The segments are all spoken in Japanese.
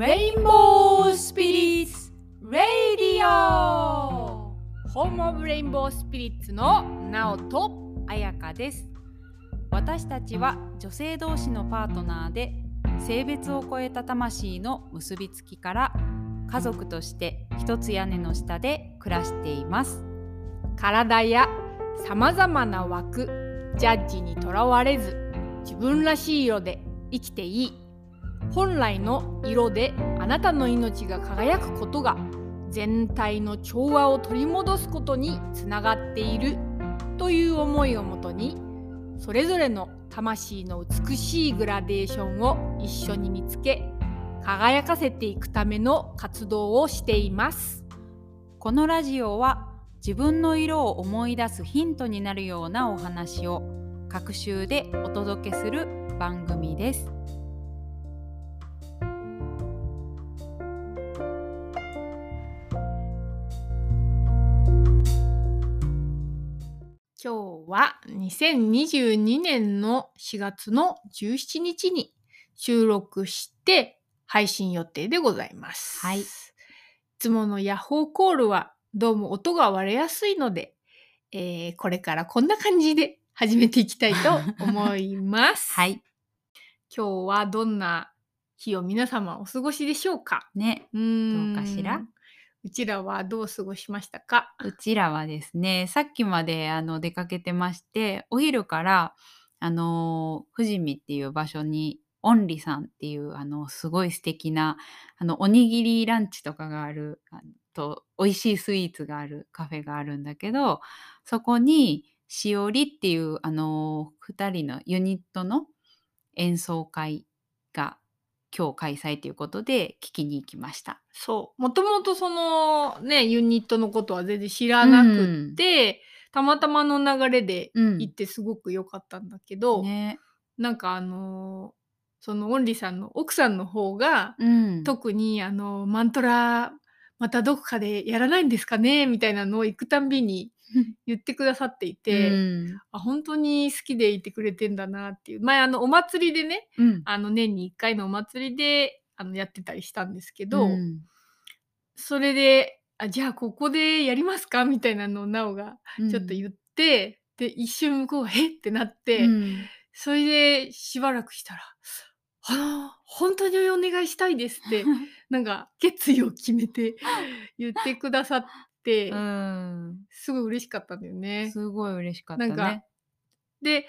レインボースピリッツ・レイディオホームオブレインボースピリッツのナオと彩香です。私たちは女性同士のパートナーで性別を超えた魂の結びつきから家族として一つ屋根の下で暮らしています。体やさまざまな枠ジャッジにとらわれず自分らしい色で生きていい。本来の色であなたの命が輝くことが全体の調和を取り戻すことにつながっているという思いをもとにそれぞれの魂の美しいグラデーションを一緒に見つけ輝かせていくための活動をしていますこのラジオは自分の色を思い出すヒントになるようなお話を各週でお届けする番組です。今日は2022年の4月の17日に収録して配信予定でございます。はいいつものヤッホーコールはどうも音が割れやすいので、えーこれからこんな感じで始めていきたいと思います。はい。今日はどんな日を皆様お過ごしでしょうか？ね、うーんどうかしら？うちらはどう過ごしましたか？うちらはですね、さっきまであの出かけてまして、お昼からあの富士見っていう場所にオンリさんっていうあのすごい素敵なあのおにぎりランチとかがあるあと美味しいスイーツがあるカフェがあるんだけどそこにしおりっていうあの2人のユニットの演奏会今日開催ということで聞きに行きました。そう。もともとそのね、ユニットのことは全然知らなくって、たまたまの流れでうん行ってすごく良かったんだけど、ねなんかあのーそのオンリさんの奥さんの方が、うん、特にあのマントラまたどこかでやらないんですかねみたいなのを行くたんびに 言ってくださっていて、うん。あ本当に好きでいてくれてんだなっていう。前あのお祭りでねうん。あの年に1回のお祭りであのやってたりしたんですけど、うん。それであじゃあここでやりますかみたいなのをなおがちょっと言って、で一瞬向こうが「えっ?」てなって、うん。それでしばらくしたら「あの本当にお願いしたいです」って なんか決意を決めて言ってくださって、うん、すごい嬉しかったんだよね。すごい嬉しかったね。なんかで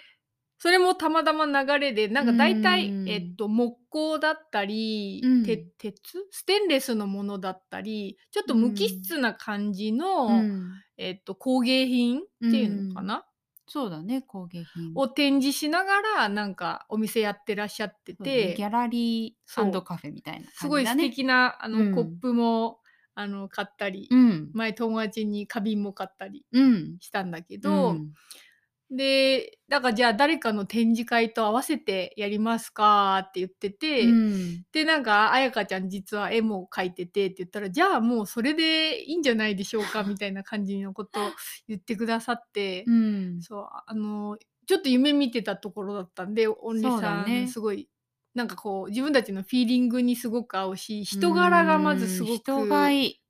それもたまたま流れでなんか大体、うん。えっと、木工だったり、うん。て鉄？ステンレスのものだったりちょっと無機質な感じの、うん。えっと、工芸品っていうのかな、そうだね工芸品。を展示しながらなんかお店やってらっしゃってそうだねて、ギャラリーカフェみたいなすごい素。敵なあの、うん。コップもあの買ったり、うん。前友達に花瓶も買ったりうん。したんだけど、うん。でだからじゃあ誰かの展示会と合わせてやりますかって言ってて、うん。でなんか彩香ちゃん実は絵も描いててって言ったらじゃあもうそれでいいんじゃないでしょうかみたいな感じのことを言ってくださって、うん。そうあのちょっと夢見てたところだったんでオンリそうさん、だね。すごいなんかこう自分たちのフィーリングにすごく合うし人柄がまずすごくうん人がいい。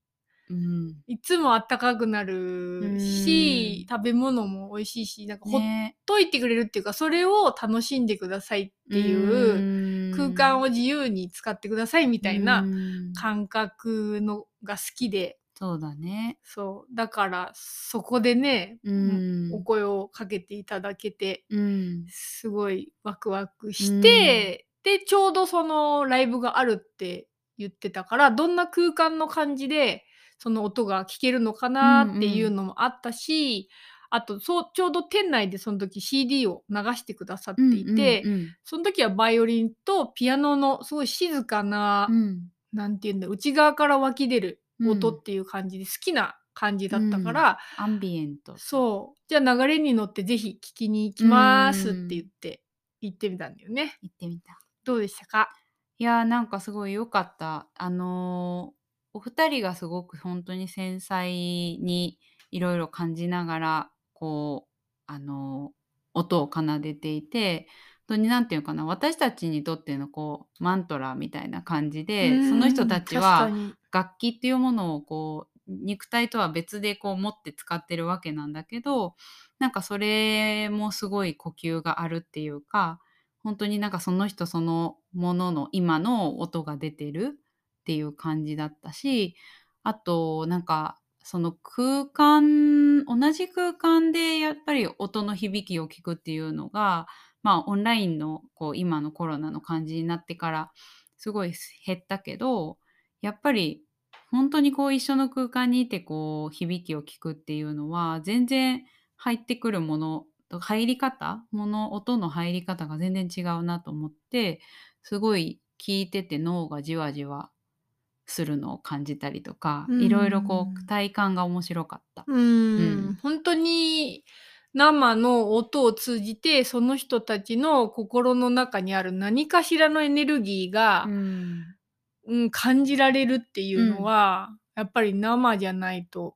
うん。いつもあったかくなるし、食べ物も美味しいしなんかほっね。といてくれるっていうかそれを楽しんでくださいっていう空間を自由に使ってくださいみたいなうん。感覚のが好きで。そうだね。そう。だからそこでね、うん。お声をかけていただけてうん。すごいワクワクして、でちょうどそのライブがあるって言ってたからどんな空間の感じでその音が聞けるのかなっていうのもあったし、あとそうちょうど店内でその時 CD を流してくださっていて、うんうんその時はバイオリンとピアノのすごい静かな、うんなんていうんだ内側から湧き出る音うんっていう感じで好きな感じだったから、アンビエント。そうじゃあ流れに乗ってぜひ聴きに行きますって言って行ってみたんだよね。行ってみた。どうでしたか？いやーなんかすごい良かった。あのーお二人がすごく本当に繊細にいろいろ感じながらこうあのー音を奏でていて当に何て言うのかな私たちにとってのこうマントラみたいな感じうでんその人たち確は楽器っていうものをこう肉体とは別でこう持って使ってるわけなんだけどなんかそれもすごい呼吸があるっていうか本当になんかその人そのものの今の音が出てるっていう感じだったしあとなんかその空間同じ空間でやっぱり音の響きを聞くっていうのがまあオンラインのこう今のコロナの感じになってからすごい減ったけどやっぱり本当にこう一緒の空間にいてこう響きを聞くっていうのは全然入ってくるもの入り方？もの音の入り方が全然違うなと思ってすごい聞いてて脳がじわじわするのを感じたりとかうん。いろいろこう体感が面白かった。うん、うん。本当に生の音を通じてその人たちの心の中にある何かしらのエネルギーが、うん。うん感じられるっていうのは、やっぱり生じゃないと。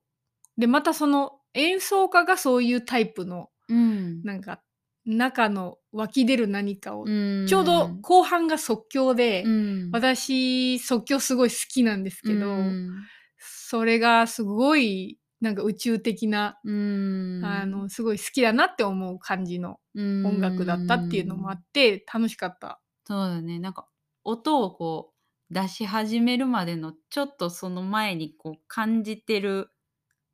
でまたその演奏家がそういうタイプのうん。なんか中の湧き出る何かを、うん。ちょうど後半が即興で、うん。私即興すごい好きなんですけど、うん。それがすごいなんか宇宙的な、うん。あのすごい好きだなって思う感じの音音楽だったっていうのもあって楽しかった。そうだね。なんか音をこう出し始めるまでのちょっとその前にこう感じてる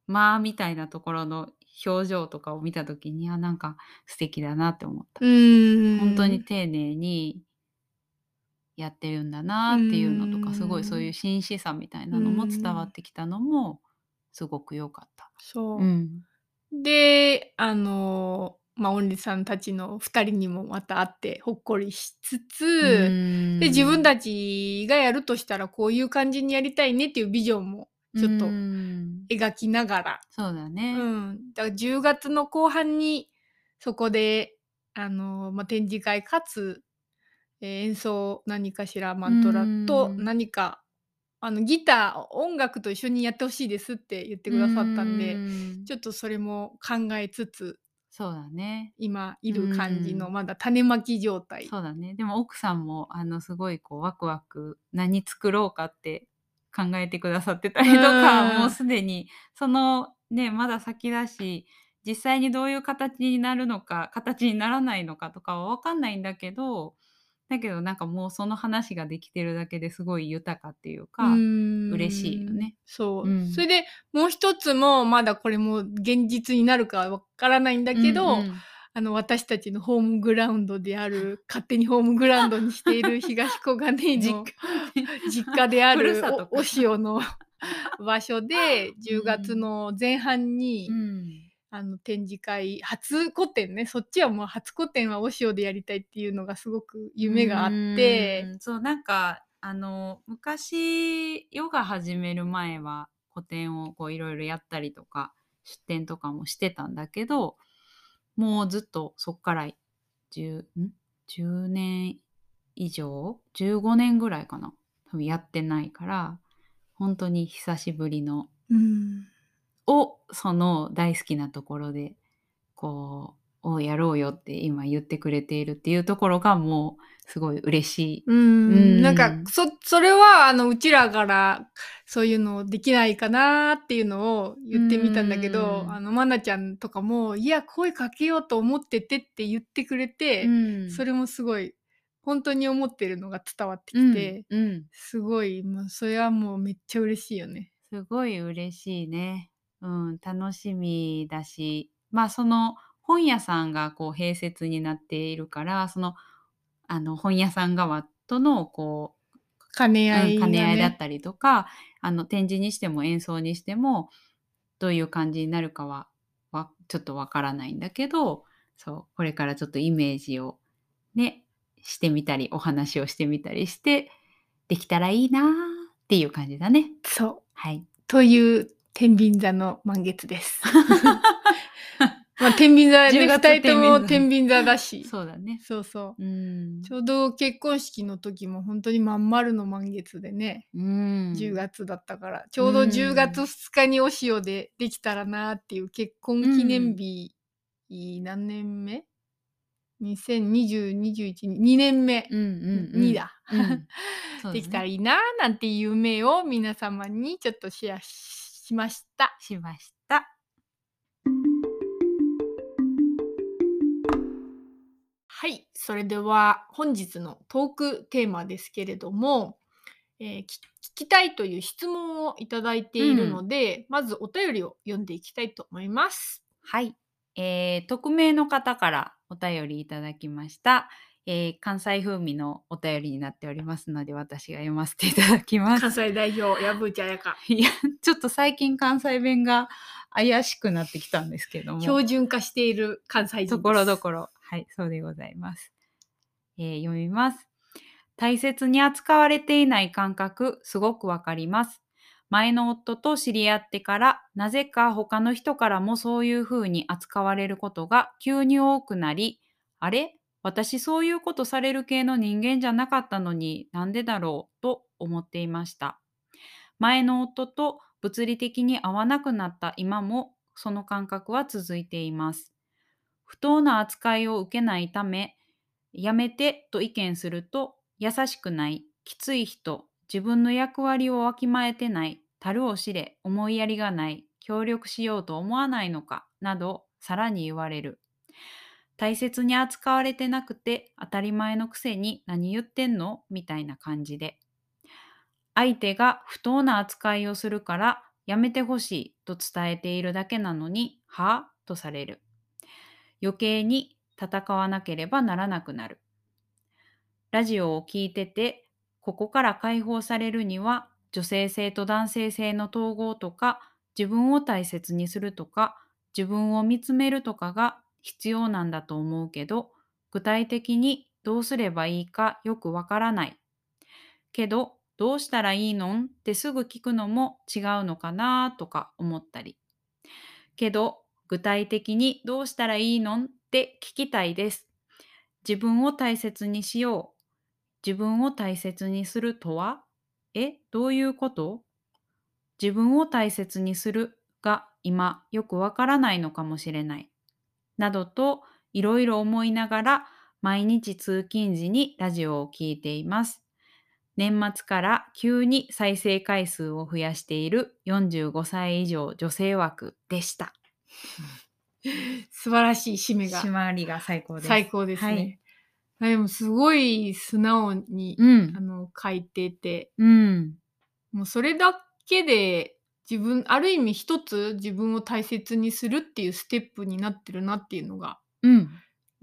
間みたいなところの表情とかを見た時にあなんか素敵だなって思った。うん。本当に丁寧にやってるんだなっていうのとうんかすごいそういう真摯さみたいなのも伝わってきたのもすごく良かった。そう、うん。であのまあオンリさんたちの2人にもまた会ってほっこりしつつ、で自分たちがやるとしたらこういう感じにやりたいねっていうビジョンもちょっとうん描きながら、そうだね。うん、だから10月の後半にそこであの、まあ、展示会かつ、えー演奏何かしらマントラとうん何かあのギター音楽と一緒にやってほしいですって言ってくださったんでうんちょっとそれも考えつつそうだね。今いる感じのうんまだ種まき状態。そうだね。でも奥さんもあのすごいこうワクワク何作ろうかって考えてくださってたりとか、うんもうすでに。そのねまだ先だし実際にどういう形になるのか形にならないのかとかは分かんないんだけどだけどなんかもうその話ができてるだけですごい豊かっていうか、うん嬉しいよね。そう、うん。それでもう一つもまだこれも現実になるかわからないんだけど、うんうんあの私たちのホームグラウンドである勝手にホームグラウンドにしている東小金井の実家。であふるおお塩の場所で 10月の前半に、うん。あの展示会初個展ね。そっちはもう初個展はお塩でやりたいっていうのがすごく夢があって。うん。そうなんかあの昔ヨガ始める前は個展をこういろいろやったりとか出展とかもしてたんだけどもうずっとそっから 10, ん？10年以上？15年ぐらいかな？多分やってないから本当に久しぶりのうん。をその大好きなところでこうをやろうよって今言ってくれているっていうところがもうすごい嬉しい。うんうんなんかそそれはあのうちらからそういうのできないかなっていうのを言ってみたんだけど、うんあのまなちゃんとかも「いや声かけようと思ってて」って言ってくれて、うんそれもすごい本当に思ってるのが伝わってきて、うんうんすごいもうそれはもうめっちゃ嬉しいよね。すごい嬉しいね。うん、楽しみだし、まあその本屋さんがこう併設になっているから、そのあの本屋さん側とのこう、兼ね合いがうん兼ね合いだっね。たりとか、あの展示にしても演奏にしてもどういう感じになるかはわちょっとわからないんだけど、そうこれからちょっとイメージをねしてみたりお話をしてみたりしてできたらいいなーっていう感じだね。そうはい。という天秤座の満月です。まあ天秤座ね10月2人とも天天秤座だし。そうだね。そうそう。うん。ちょうど結婚式の時も本当にまん丸の満月でね、うん、10月だったから、ちょうどうん10月2日にお塩でできたらなっていう結婚記念日、何年目？2020-21、2年目うんうんうん。にだ。うん。できたらいいななんていう夢を皆様にちょっとシェアしました。しました。はい、それでは本日のトークテーマですけれども、えーき聞きたいという質問をいただいているので、まずお便りを読んでいきたいと思います。はい。えー、匿名の方からお便りいただきました。えー関西風味のお便りになっておりますので、私が読ませていただきます。関西代表、藪内彩香。いや、ちょっと最近関西弁が怪しくなってきたんですけども。標準化している関西人。ところどころ。はい、そうでございます。えー読みます。大切に扱われていない感覚、すごくわかります。前の夫と知り合ってから、なぜか他の人からもそういう風に扱われることが急に多くなり、あれ？私そういうことされる系の人間じゃなかったのになんでだろうと思っていました。前の夫と物理的に会わなくなった今もその感覚は続いています。不当な扱いを受けないため、やめてと意見すると、優しくない、きつい人、自分の役割をわきまえてない、樽を知れ、思いやりがない、協力しようと思わないのか、など、さらに言われる。大切に扱われてなくて当たり前のくせに何言ってんの？みたいな感じで。相手が不当な扱いをするからやめてほしいと伝えているだけなのに、はぁ？とされる。余計に戦わなければならなくなる。ラジオを聞いてて、ここから解放されるには、女性性と男性性の統合とか、自分を大切にするとか、自分を見つめるとかが必要なんだと思うけど、具体的にどうすればいいかよくわからない。けど、どうしたらいいのんってすぐ聞くのも違うのかなとか思ったり。けど、具体的にどうしたらいいの？って聞きたいです。自分を大切にしよう。自分を大切にするとは？え、どういうこと？自分を大切にするが今よくわからないのかもしれない。などといろいろ思いながら毎日通勤時にラジオを聞いています。年末から急に再生回数を増やしている45歳以上女性枠でした。素晴らしい締めが締まりが最高です。最高ですはいね。でもすごい素直に、うんあ。の書いてて、うん。もうそれだけで自分ある意味一つ自分を大切にするっていうステップになってるなっていうのがうん。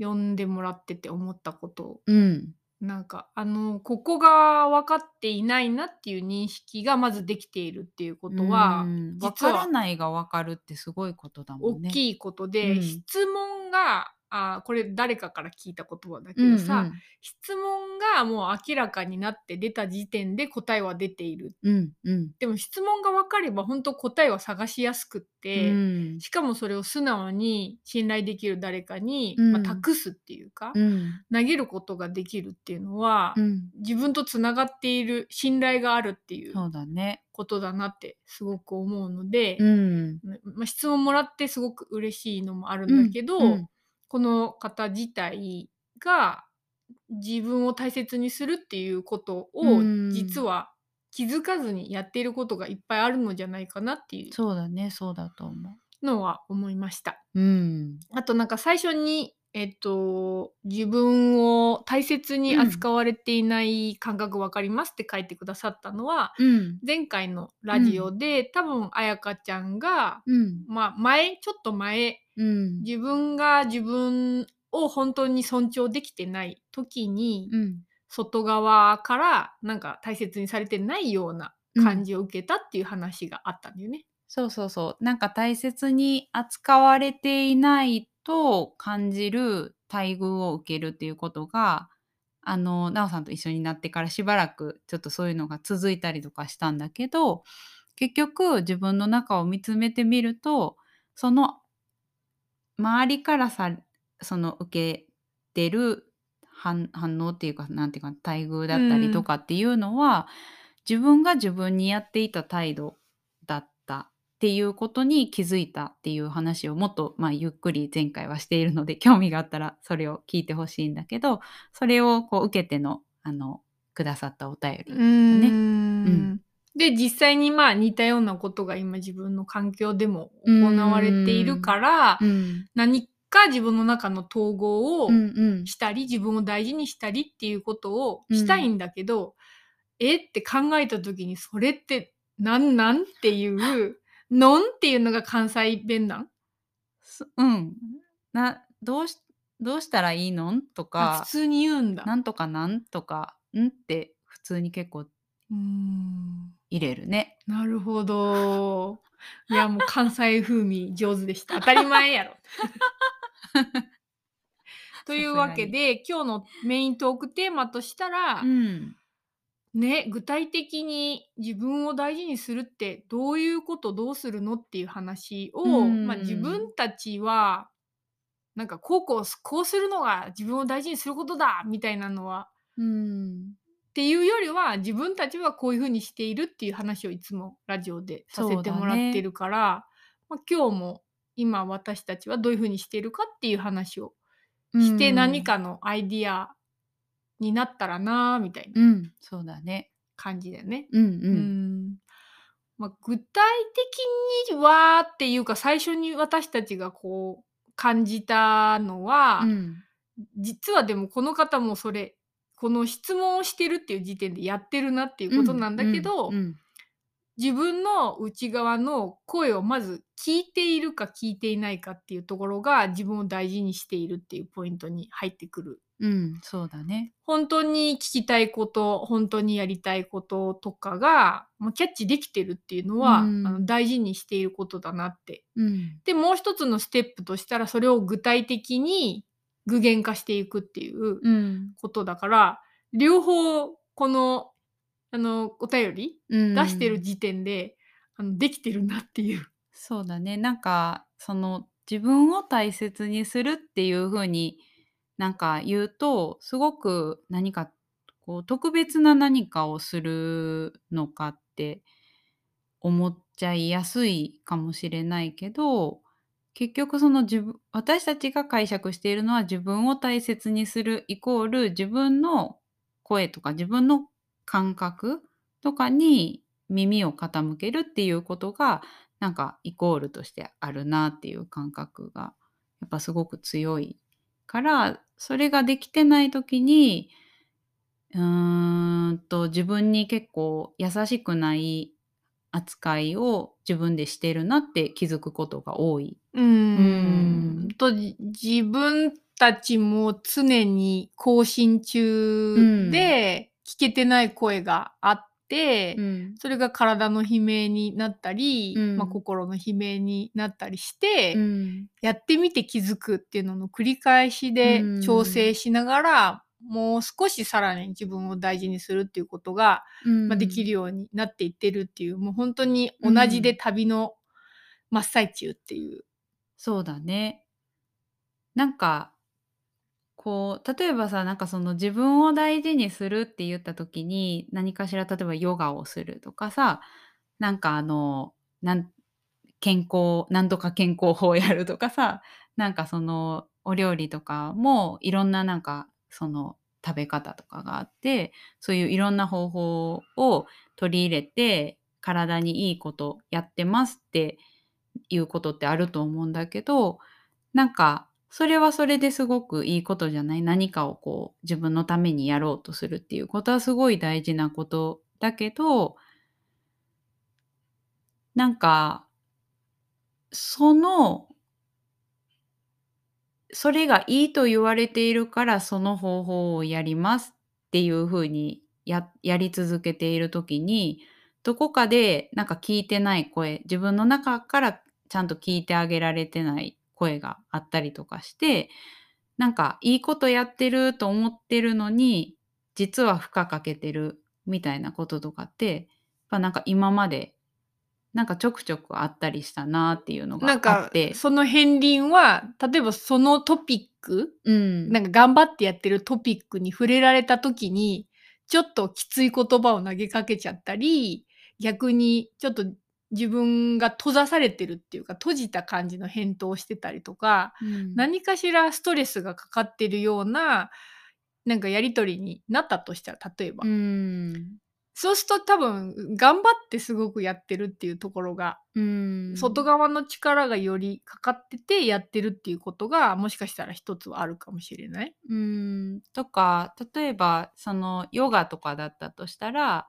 読んでもらってて思ったことうん。なんかあのここが分かっていないなっていう認識がまずできているっていうことはうん。わ実はからないがわかるってすごいことだもん大きいことで、うん。質問があこれ誰かから聞いた言葉だけどさ、質問がもう明らかになって出た時点で答えは出ている。うんうん。うんでも質問が分かれば本当答えは探しやすくって、うん。しかもそれを素直に信頼できる誰かに、うん。まあ、託すっていうか、うん。投げることができるっていうのは、うん。自分とつながっている信頼があるっていうそうだね。ことだなってすごく思うので、うん。まあ、質問もらってすごく嬉しいのもあるんだけど、うんこの方自体が自分を大切にするっていうことをうん実は気づかずにやっていることがいっぱいあるのじゃないかなっていうそうだね、そうだと思のは思いました。う。うん。あとなんか最初にえっと、自分を大切に扱われていない感覚わかりますって書いてくださったのは、うん。前回のラジオで、多分彩香ちゃんが、うん。まあ、前ちょっと前うん。自分が自分を本当に尊重できてない時に、うん。外側からなんか大切にされてないような感じを受けたっていう話があったんだよね。そうそうそう。なんか大切に扱われていないと感じる待遇を受けるっていうことが、あの、なおさんと一緒になってからしばらくちょっとそういうのが続いたりとかしたんだけど、結局自分の中を見つめてみると、その周りからさ、その受けてる反応っていうか、なんていうか、待遇だったりとかっていうのは、自分が自分にやっていた態度っていうことに気づいたっていう話をもっと、まあ、ゆっくり前回はしているので 興味があったらそれを聞いてほしいんだけどそれをこう受けてのあのくださったお便りうーん。ん。で実際にまあ似たようなことが今自分の環境でも行われているから、うん。何か自分の中の統合をうんうん。したり、自分を大事にしたりっていうことをしたいんだけど、え？って考えた時にそれってなんなん？っていう「のん」っていうのが関西弁なん？そうんなどうしどうしたらいいのとあか普通に言うんだ。なんとかなんとかんって普通に結構うーん入れるね。なるほど。いやもう関西風味上手でした。当たり前やろ。というわけで今日のメイントークテーマとしたら、うんね具体的に自分を大事にするってどういうことどうするのっていう話を、うん。まあ、自分たちはなんかこうこうこうするのが自分を大事にすることだみたいなのはうん。っていうよりは自分たちはこういうふうにしているっていう話をいつもラジオでさせてもらってるから、まあ、今日も今私たちはどういうふうにしているかっていう話をして何かのアイディアになったらなみたいなうんそうだね。感じだよね。うんう。うんんまあ、具体的にはっていうか最初に私たちがこう感じたのは、うん実はでもこの方もそれこの質問をしてるっていう時点でやってるなっていうことなんだけど、うんうん自分の内側の声をまず聞いているか聞いていないかっていうところが自分を大事にしているっていうポイントに入ってくる。うんそうだね。本当に聞きたいこと本当にやりたいこととかがまあキャッチできてるっていうのは、うんあの大事にしていることだなって。うんでもう一つのステップとしたらそれを具体的に具現化していくっていううんことだから、両方このあのお便りうん出してる時点で、あのできてるなっていう。そうだねなんかその自分を大切にするっていう風になんか言うとすごく何かこう特別な何かをするのかって思っちゃいやすいかもしれないけど結局その自分私たちが解釈しているのは自分を大切にするイコール自分の声とか自分の感覚とかに耳を傾けるっていうことがなんかイコールとしてあるなっていう感覚がやっぱすごく強いからそれができてない時にうーんと自分に結構優しくない扱いを自分でしてるなって気づくことが多い。うん。ん。とじ自分たちも常に更新中で聞けてない声があって、ん。それが体の悲鳴になったり、うん。まあ、心の悲鳴になったりして、うん。やってみて気づくっていうのの繰り返しでうん。調整しながら、もう少しさらに自分を大事にするっていうことが、まあ、できるようになっていってるっていうもう本当に同じで旅の真っ最中っていう。そうだね。なんかこう例えばさなんかその自分を大事にするって言った時に何かしら例えばヨガをするとかさなんかあのなん健康なんとか健康法をやるとかさなんかそのお料理とかもいろんななんかその食べ方とかがあってそういういろんな方法を取り入れて体にいいことやってますっていうことってあると思うんだけどなんかそれはそれですごくいいことじゃない？何かをこう自分のためにやろうとするっていうことはすごい大事なことだけどなんかそのそれがいいと言われているからその方法をやりますっていうふうにややり続けている時にどこかでなんか聞いてない声自分の中からちゃんと聞いてあげられてない声があったりとかしてなんかいいことやってると思ってるのに実は負荷かけてるみたいなこととかってやっぱなんか今までなんかちょくちょくあったりしたなっていうのがあなんかって。その片鱗は例えばそのトピックうんなんか頑張ってやってるトピックに触れられた時にちょっときつい言葉を投げかけちゃったり逆にちょっと自分が閉ざされてるっていうか閉じた感じの返答をしてたりとか、うん。何かしらストレスがかかってるようななんかやり取りになったとしたら例えば、うん。そうすると多分頑張ってすごくやってるっていうところが、うん。外側の力がよりかかっててやってるっていうことがもしかしたら一つはあるかもしれない。うん。とか例えばそのヨガとかだったとしたら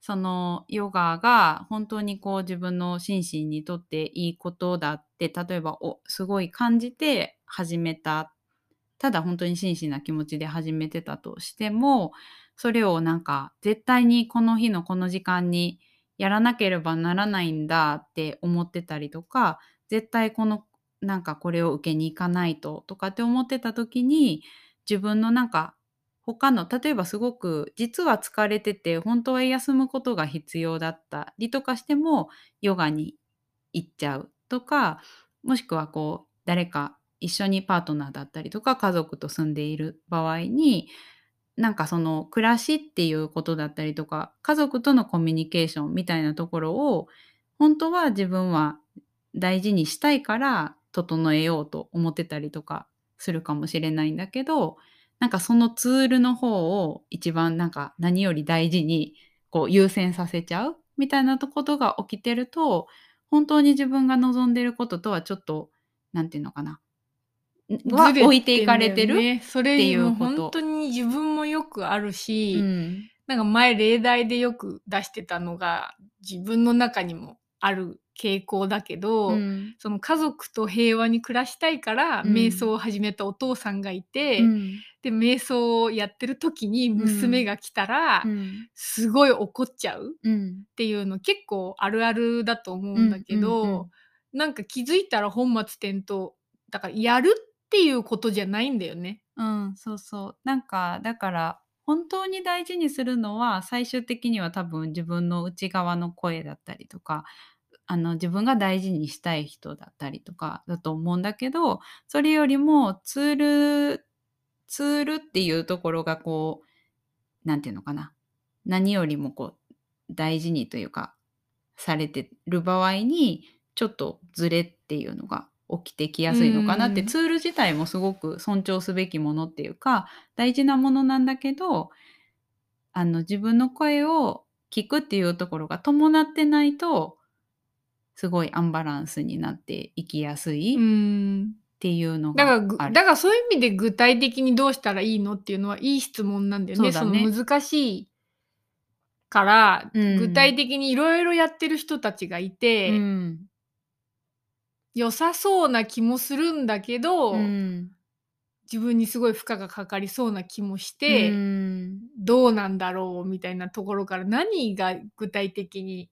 そのヨガが本当にこう自分の心身にとっていいことだって例えばおすごい感じて始めた。ただ本当に真摯な気持ちで始めてたとしてもそれをなんか絶対にこの日のこの時間にやらなければならないんだって思ってたりとか絶対このなんかこれを受けに行かないととかって思ってた時に自分のなんか他の例えばすごく実は疲れてて本当は休むことが必要だった。りとかしてもヨガに行っちゃうとかもしくはこう誰か一緒にパートナーだったりとか家族と住んでいる場合になんかその暮らしっていうことだったりとか家族とのコミュニケーションみたいなところを本当は自分は大事にしたいから整えようと思ってたりとかするかもしれないんだけどなんかそのツールの方を一番なんか何より大事にこう優先させちゃうみたいなことが起きてると本当に自分が望んでることとはちょっとなんていうのかな。置いていかれてるっていうこと。本当に自分もよくあるし、うん。なんか前例題でよく出してたのが自分の中にもある傾向だけど、うん。その家族と平和に暮らしたいからうん。瞑想を始めたお父さんがいて、うん。で瞑想をやってる時に娘が来たら、うん。すごい怒っちゃううん。っていうの結構あるあるだと思うんだけど、うんうんうん。なんか気づいたら本末転倒だからやるっていうことじゃないんだよね。うん、そうそう。なんか、だから、本当に大事にするのは、最終的には多分自分の内側の声だったりとか、あの、自分が大事にしたい人だったりとかだと思うんだけど、それよりもツール、ツールっていうところがこう、なんていうのかな。何よりもこう、大事にというか、されてる場合に、ちょっとズレっていうのが起きてきやすいのかなって、うんツール自体もすごく尊重すべきものっていうか大事なものなんだけどあの自分の声を聞くっていうところが伴ってないとすごいアンバランスになっていきやすいっうん。ていうのだからがある。ぐだからそういう意味で具体的にどうしたらいいのっていうのはいい質問なんだよね。そね。の難しいから、うん。具体的にいろいろやってる人たちがいて、うん。良さそうな気もするんだけど、うん。自分にすごい負荷がかかりそうな気もして、うん。どうなんだろうみたいなところから何が具体的に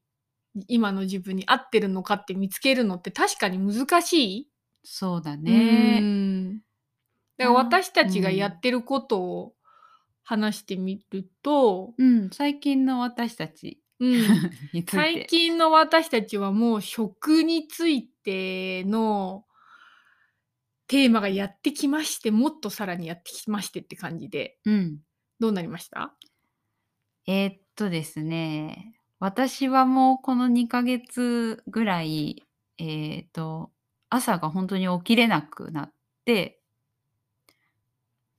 今の自分に合ってるのかって見つけるのって確かに難しい。そうだうね。ん。だから私たちがやってることを話してみると、うん、最近の私たち。うん。最近の私たちはもう食についてのテーマがやってきましてもっとさらにやってきましてって感じで。うん。どうなりました？えーっとですね、私はもうこの2ヶ月ぐらい、えーっと、朝が本当に起きれなくなって、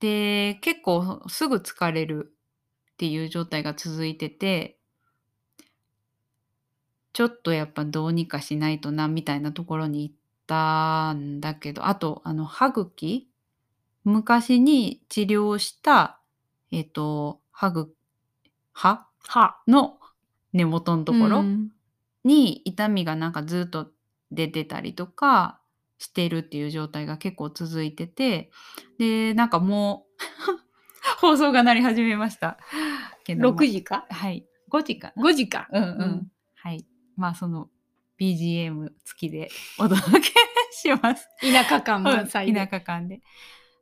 で、結構すぐ疲れるっていう状態が続いてて、ちょっとやっぱどうにかしないとな、みたいなところに行ったんだけど、あと、あの、歯茎？昔に治療した、えーっと、歯茎、歯？はの根元のところうん。に痛みがなんかずっと出てたりとかしてるっていう状態が結構続いててでなんかもう 放送が鳴り始めました。けども。6時か？はい。5時かな。5時か。うんうん、うん。はい。まあその BGM 付きでお届けします。田舎感満載で。田舎感で。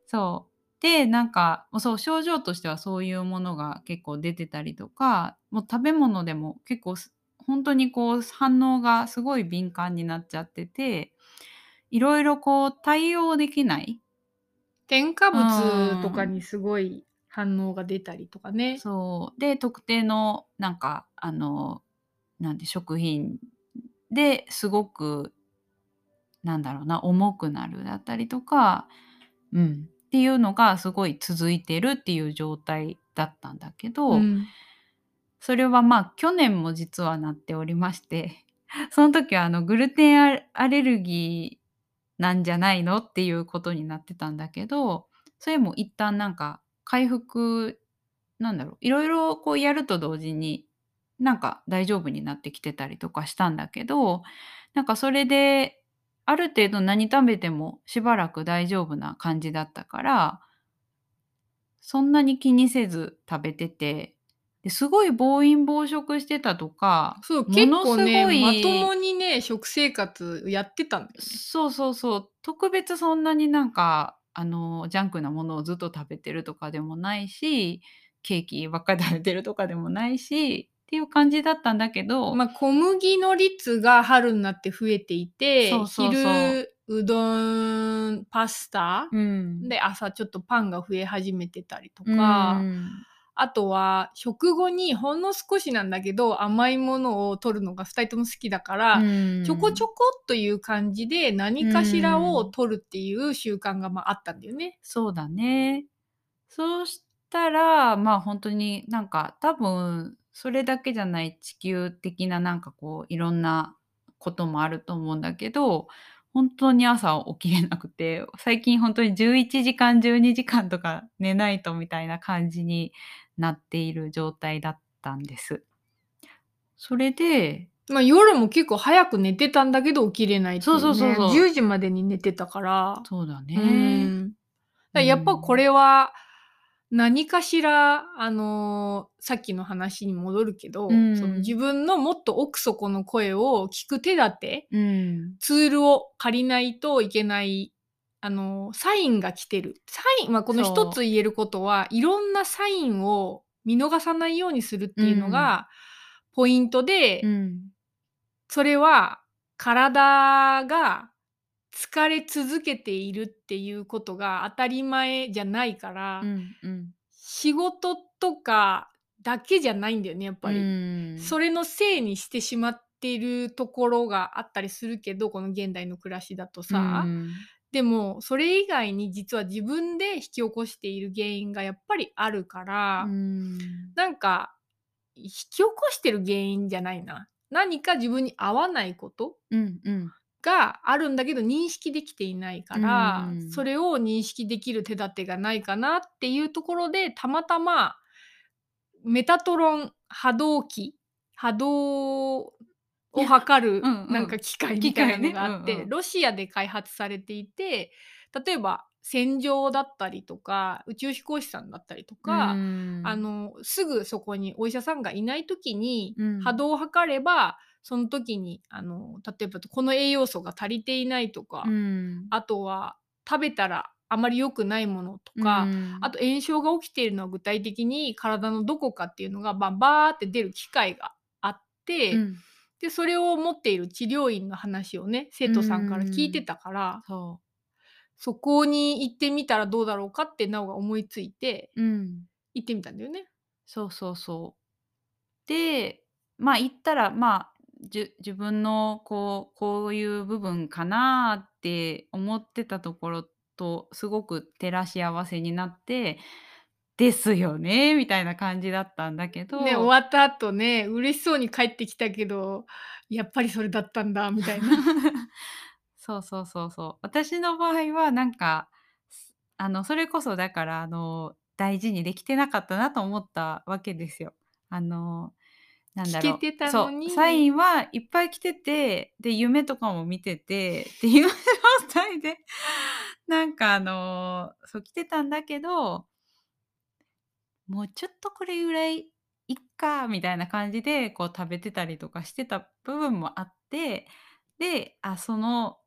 そう。で、なんか、そう、症状としてはそういうものが結構出てたりとか、もう食べ物でも結構す、本当にこう反応がすごい敏感になっちゃってて、いろいろこう対応できない。添加物とかにすごい反応が出たりとかね。そう。で、特定のなんか、あの、なんで食品ですごくなんだろうな重くなるだったりとか、うん、っていうのがすごい続いてるっていう状態だったんだけど、うん。それはまあ去年も実はなっておりまして その時はあのグルテンアアレルギーなんじゃないのっていうことになってたんだけどそれも一旦なんか回復なんだろういろいろこうやると同時になんか大丈夫になってきてたりとかしたんだけどなんかそれである程度何食べてもしばらく大丈夫な感じだったからそんなに気にせず食べててですごい暴飲暴食してたとかそうも結構のすごいねまともにね食生活やってたんだよね。そうそうそう特別そんなになんかあのジャンクなものをずっと食べてるとかでもないしケーキばっかり食べてるとかでもないしっていう感じだったんだけど、まあ、小麦の率が春になって増えていてそうそうそう昼うどんパスタ、うん、で朝ちょっとパンが増え始めてたりとうか、んあとは食後にほんの少しなんだけど甘いものを取るのが2人とも好きだから、うんちょこちょこっという感じで何かしらを取るっていう習慣がまああったんだよね。そうだね。そうしたらまあ本当になんか多分それだけじゃない地球的ななんかこういろんなこともあると思うんだけど本当に朝起きれなくて最近本当に11時間12時間とか寝ないとみたいな感じになっている状態だったんです。それでまあ、夜も結構早く寝てたんだけど起きれないっていう、ね、そうそうそうそう10時までに寝てたから。そうだね。うんだやっぱこれは何かしら、あのーさっきの話に戻るけど、うん。その自分のもっと奥底の声を聞く手立てうん。ツールを借りないといけない、あのーサインが来てる。サイン、まあ、この一つ言えることはいろんなサインを見逃さないようにするっていうのがポイントで、うん。それは体が疲れ続けているっていうことが当たり前じゃないから、うんうん。仕事とかだけじゃないんだよねやっぱり、うん。それのせいにしてしまっているところがあったりするけどこの現代の暮らしだとさ、うん。でもそれ以外に実は自分で引き起こしている原因がやっぱりあるから、うん。なんか引き起こしてる原因じゃないな。何か自分に合わないことうんうんがあるんだけど認識できていないから、うん。それを認識できる手立てがないかなっていうところでたまたまメタトロン波動器波動を測るなんか機械みたいなのがあって、ロシアで開発されていて例えば戦場だったりとか宇宙飛行士さんだったりとか、うん。あのすぐそこにお医者さんがいない時にうん。波動を測れば、その時にあの例えばこの栄養素が足りていないとか、うん。あとは食べたらあまり良くないものとか、うん。あと炎症が起きているのは具体的に体のどこかっていうのがバンバーって出る機会があって、うん。でそれを持っている治療院の話をね生徒さんから聞いてたから、そそこに行ってみたらどうだろうかってなおが思いついてううん。行ってみたんだよね。そうそうそう。でまあ言ったらまあじゅ自分のこうこういう部分かなって思ってたところとすごく照らし合わせになってですよねみたいな感じだったんだけど、ね、終わった後ね嬉しそうに帰ってきたけどやっぱりそれだったんだみたいな。そうそうそうそう私の場合はなんかすあのそれこそだからあの大事にできてなかったなと思ったわけですよ。あのなんだろう。聞けてたのに。そう。サインはいっぱい来ててで夢とかも見ててっていう状態でなんかあのそう来てたんだけどもうちょっとこれぐらいいっかみたいな感じでこう食べてたりとかしてた部分もあってであその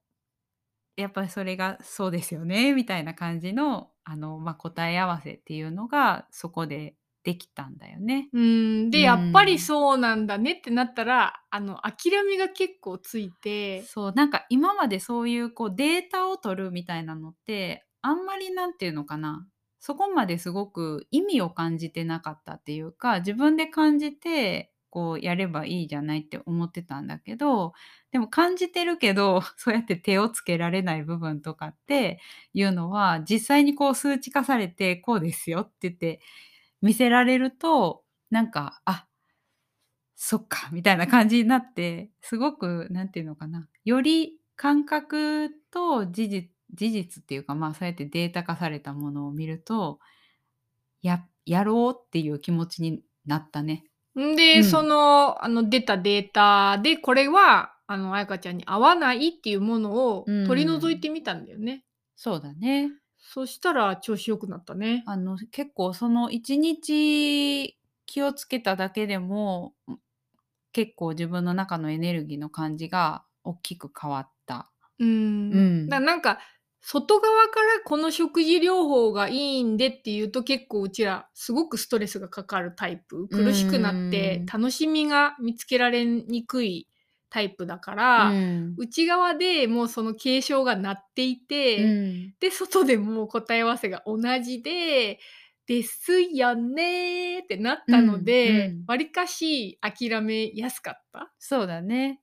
やっぱりそれがそうですよねみたいな感じのあの、まあ、答え合わせっていうのがそこでできたんだよね。うん。で、うんやっぱりそうなんだねってなったらあの諦めが結構ついてそうなんか今までそういうこうデータを取るみたいなのってあんまりなんていうのかな。そこまですごく意味を感じてなかったっていうか自分で感じてこうやればいいじゃないって思ってたんだけどでも感じてるけど そうやって手をつけられない部分とかっていうのは実際にこう数値化されてこうですよって言って見せられるとなんかあそっかみたいな感じになってすごくなんていうのかなより感覚と事実事実っていうかまあそうやってデータ化されたものを見るとややろうっていう気持ちになったね。んで、うんその、あの、出たデータで、これは、あの、彩香ちゃんに合わないっていうものをうん取り除いてみたんだよね。そうだね。そしたら調子良くなったね。あの結構その1日気をつけただけでもん結構自分の中のエネルギーの感じが大きく変わった。うん。うんだなんか、外側からこの食事療法がいいんでっていうと結構うちらすごくストレスがかかるタイプ苦しくなってうん楽しみが見つけられにくいタイプだから、うん内側でもうその警鐘が鳴っていて、うんで外でもう答え合わせが同じで「ですよね」ってなったのでうんうんわり、かし諦めやすかった。そうだね。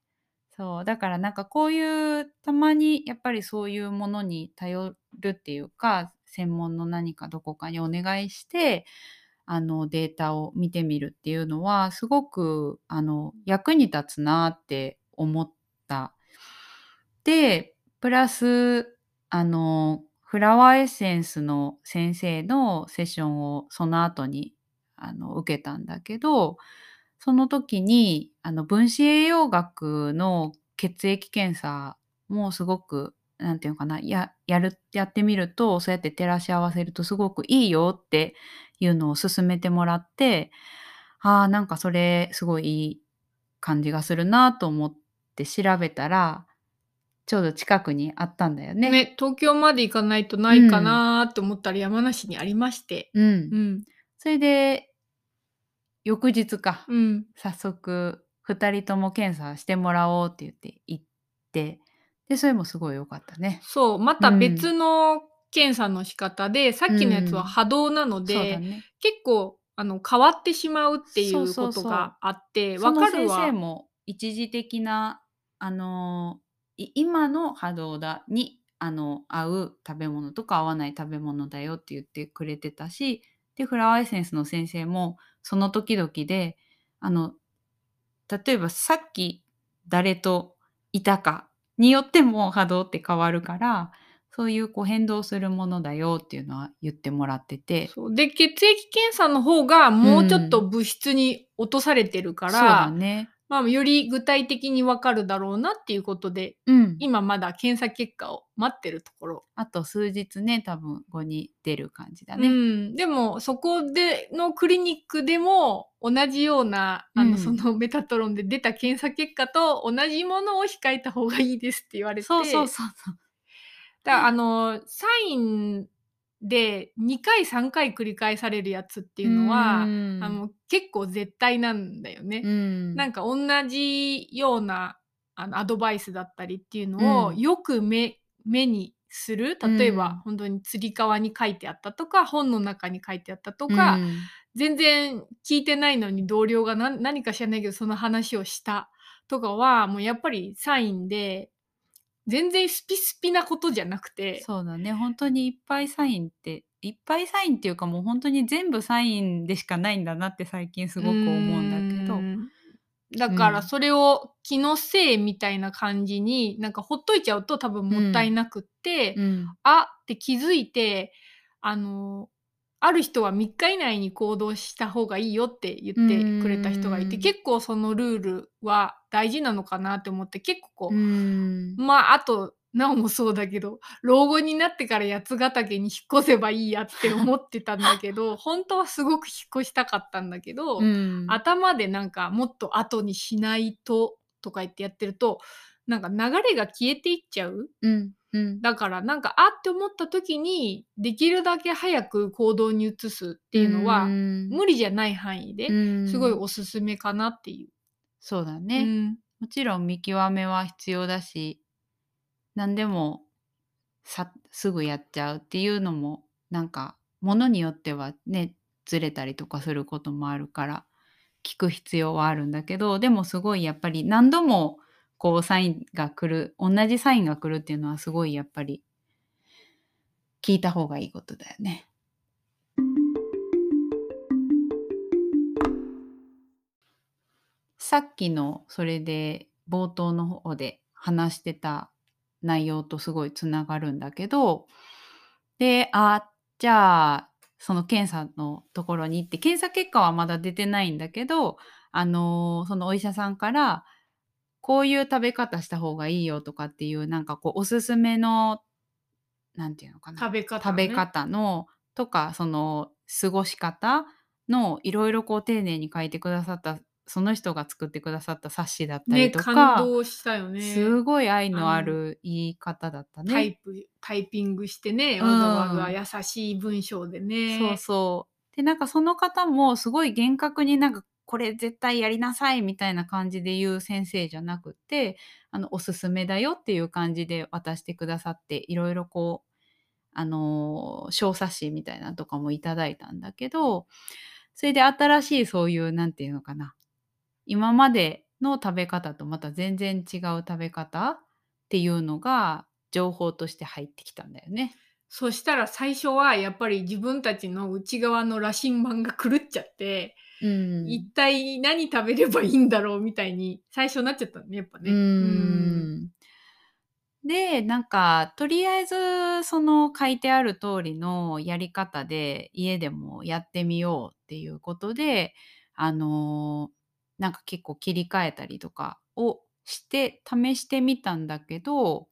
そうだからなんかこういうたまにやっぱりそういうものに頼るっていうか専門の何かどこかにお願いしてあのデータを見てみるっていうのはすごくあの役に立つなって思った。でプラスあのフラワーエッセンスの先生のセッションをその後にあの受けたんだけどその時にあの分子栄養学の血液検査もすごくなんていうのかなややるやってみるとそうやって照らし合わせるとすごくいいよっていうのを勧めてもらってあーなんかそれすごいいい感じがするなと思って調べたらちょうど近くにあったんだよね。ね東京まで行かないとないかなと思ったら山梨にありまして。うん。うん。それで翌日か、うん。早速2人とも検査してもらおうって言って行って。でそれもすごい良かったね。そうまた別の検査の仕方で、さっきのやつはうん。波動なので、だね。結構あの変わってしまうっていそうことがあってそわかるわ。生も一時的なあのい今の波動だにあの合う食べ物とか合わない食べ物だよって言ってくれてたしでフラワーエッセンスの先生もその時々であの例えばさっき誰といたかによっても波動って変わるからそういうこう変動するものだよっていうのは言ってもらってて。そう。で血液検査の方がもうちょっと物質に落とされてるから、そうだね。まあ、より具体的にわかるだろうなっていうことでうん、今まだ検査結果を待ってるところ、あと数日ね多分後に出る感じだうね。ん、でもそこでのクリニックでも同じようなあの、うん。そのメタトロンで出た検査結果と同じものを控えた方がいいですって言われて。そうそうそうそう。だからあのサインで2回3回繰り返されるやつっていうのは、うん。あの結構絶対なんだよね。うん、なんか同じようなあのアドバイスだったりっていうのをうん。よく目,、目にする。例えば、うん。本当につり革に書いてあったとか本の中に書いてあったとか、うん。全然聞いてないのに同僚が何何か知らないけどその話をしたとかはもうやっぱりサインで全然スピスピなことじゃなくてそうだね。本当にいっぱいサインっていっぱいサインっていうかもう本当に全部サインでしかないんだなって最近すごく思うんだけど。うん。だからうん。それを気のせいみたいな感じになんかほっといちゃうと多分もったいなくって、うん。あって気づいてあのある人は3日以内に行動した方がいいよって言ってくれた人がいてうん。結構そのルールは大事なのかなって思って結構こう、うん。まああとなおもそうだけど老後になってから八ヶ岳に引っ越せばいいやって思ってたんだけど 本当はすごく引っ越したかったんだけど、うん。頭でなんかもっと後にしないととか言ってやってるとなんか流れが消えていっちゃううんうん。だからなんかあって思った時にできるだけ早く行動に移すっていうのは、うん。無理じゃない範囲でうん。すごいおすすめかなっていう。そうだね、うん。もちろん見極めは必要だし何でもさすぐやっちゃうっていうのもなんかものによってはねずれたりとかすることもあるから聞く必要はあるんだけどでもすごいやっぱり何度もこうサインが来る同じサインが来るっていうのはすごいやっぱり聞いた方がいいことだよね。さっきのそれで冒頭の方で話してた内容とすごいつながるんだけどであじゃあその検査のところに行って検査結果はまだ出てないんだけどあのそのお医者さんからこういう食べ方した方がいいよとかっていうなんかこうおすすめのなんていうのかな。食べ方、食べ方のとかその過ごし方のいろいろこう丁寧に書いてくださったその人が作ってくださった冊子だったりねとか、感動したよね。すごい愛のある言い方だったね。タイプタイピングしてねうん。わざわざ優しい文章でね、そうそう。でなんかその方もすごい厳格になんかこれ絶対やりなさいみたいな感じで言う先生じゃなくてあのおすすめだよっていう感じで渡してくださっていろいろこうあの小冊子みたいなとかもいただいたんだけどそれで新しいそういうなんていうのかな今までの食べ方とまた全然違う食べ方っていうのが情報として入ってきたんだよね。そしたら最初はやっぱり自分たちの内側の羅針盤が狂っちゃって、うん。一体何食べればいいんだろうみたいに最初なっちゃったねやっぱね。うーん。でなんかとりあえずその書いてある通りのやり方で家でもやってみようっていうことであのなんか結構切り替えたりとかをして試してみたんだけど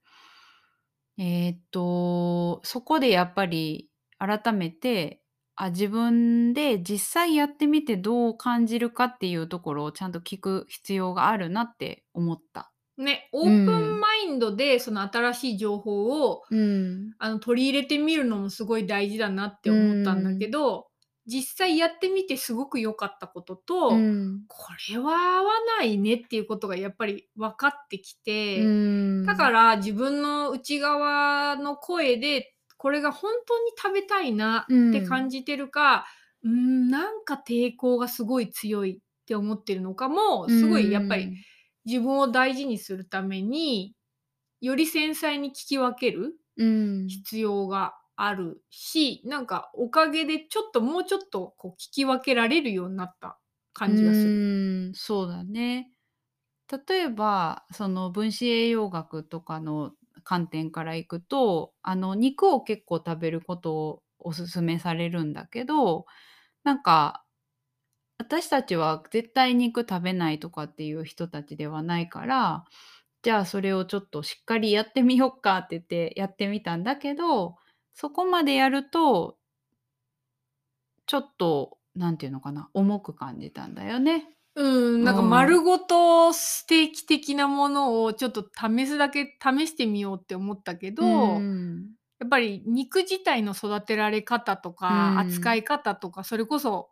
えーっとそこでやっぱり改めてあ自分で実際やってみてどう感じるかっていうところをちゃんと聞く必要があるなって思った。ねオープンマインドでその新しい情報をうん。あの取り入れてみるのもすごい大事だなって思ったんだけど、実際やってみてすごく良かったことと、うん。これは合わないねっていうことがやっぱり分かってきて、うん。だから自分の内側の声でこれが本当に食べたいなって感じてるか、うん、なんか抵抗がすごい強いって思ってるのかもすごいやっぱり自分を大事にするためにより繊細に聞き分けるうん必要があるしなんかおかげでちょっともうちょっとこう聞き分けられるようになった感じがする。うんそうだね。例えばその分子栄養学とかの観点からいくとあの肉を結構食べることをおすすめされるんだけどなんか私たちは絶対肉食べないとかっていう人たちではないからじゃあそれをちょっとしっかりやってみよっかって言ってやってみたんだけどそこまでやるとちょっとなんていうのかな重く感じたんだよね。うん、なんかうん。丸ごとステーキ的なものをちょっと試すだけ試してみようって思ったけど、うんやっぱり肉自体の育てられ方とか、うん。扱い方とかそれこそ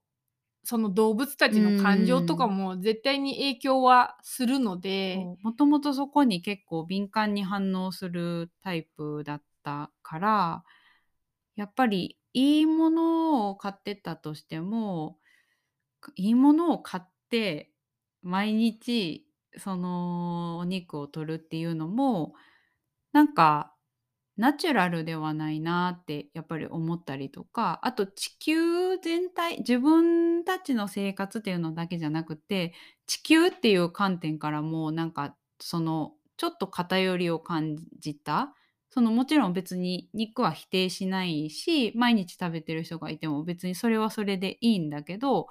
その動物たちの感情とかも絶対に影響はするので、もともとそこに結構敏感に反応するタイプだったからやっぱりいいものを買ってたとしてもいいものを買って毎日そのお肉を取るっていうのもなんかナチュラルではないなってやっぱり思ったりとかあと地球全体自分たちの生活っていうのだけじゃなくて地球っていう観点からもなんかそのちょっと偏りを感じたそのもちろん別に肉は否定しないし毎日食べてる人がいても別にそれはそれでいいんだけど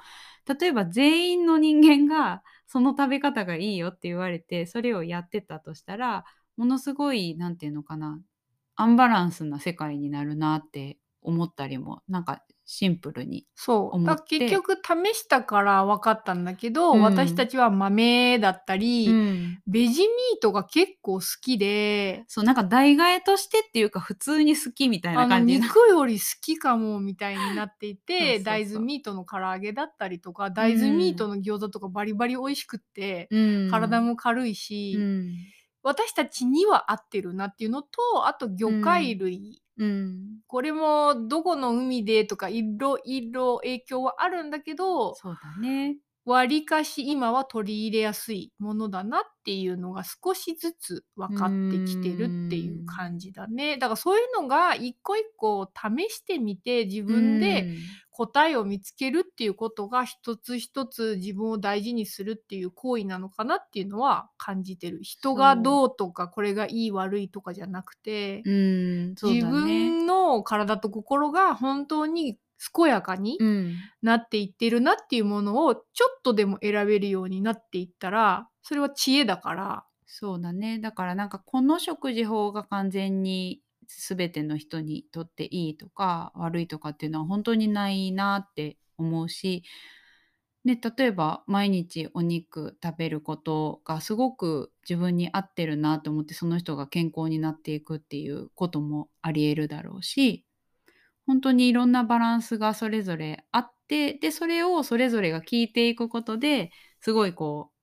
例えば全員の人間が その食べ方がいいよって言われてそれをやってたとしたらものすごい何て言うのかなアンバランスな世界になるなって思ったりもなんかシンプルに。そう。結局試したから分かったんだけど、うん。私たちは豆だったり、うん。ベジミートが結構好きでそうなんか代替えとしてっていうか普通に好きみたいな感じ肉より好きかもみたいになっていて 大豆ミートの唐揚げだったりとか大豆ミートの餃子とかバリバリ美味しくって、うん。体も軽いし、うん。私たちには合ってるなっていうのとあと魚介類、うんこれもどこの海でとかいろいろ影響はあるんだけどそうだね。わりかし今は取り入れやすいものだなっていうのが少しずつ分かってきてるっていう感じだね。だからそういうのが一個一個試してみて自分で答えを見つけるっていうことが一つ一つ自分を大事にするっていう行為なのかなっていうのは感じてる。人がどうとかこれがいい悪いとかじゃなくて、うんそう自だね。分の体と心が本当に健やかにうん。なっていってるなっていうものをちょっとでも選べるようになっていったらそれは知恵だから。そうだね。だからなんかこの食事法が完全に全ての人にとっていいとか悪いとかっていうのは本当にないなって思うし、ね、例えば毎日お肉食べることがすごく自分に合ってるなと思ってその人が健康になっていくっていうこともありえるだろうし本当にいろんなバランスがそれぞれあってでそれをそれぞれが聞いていくことですごいこう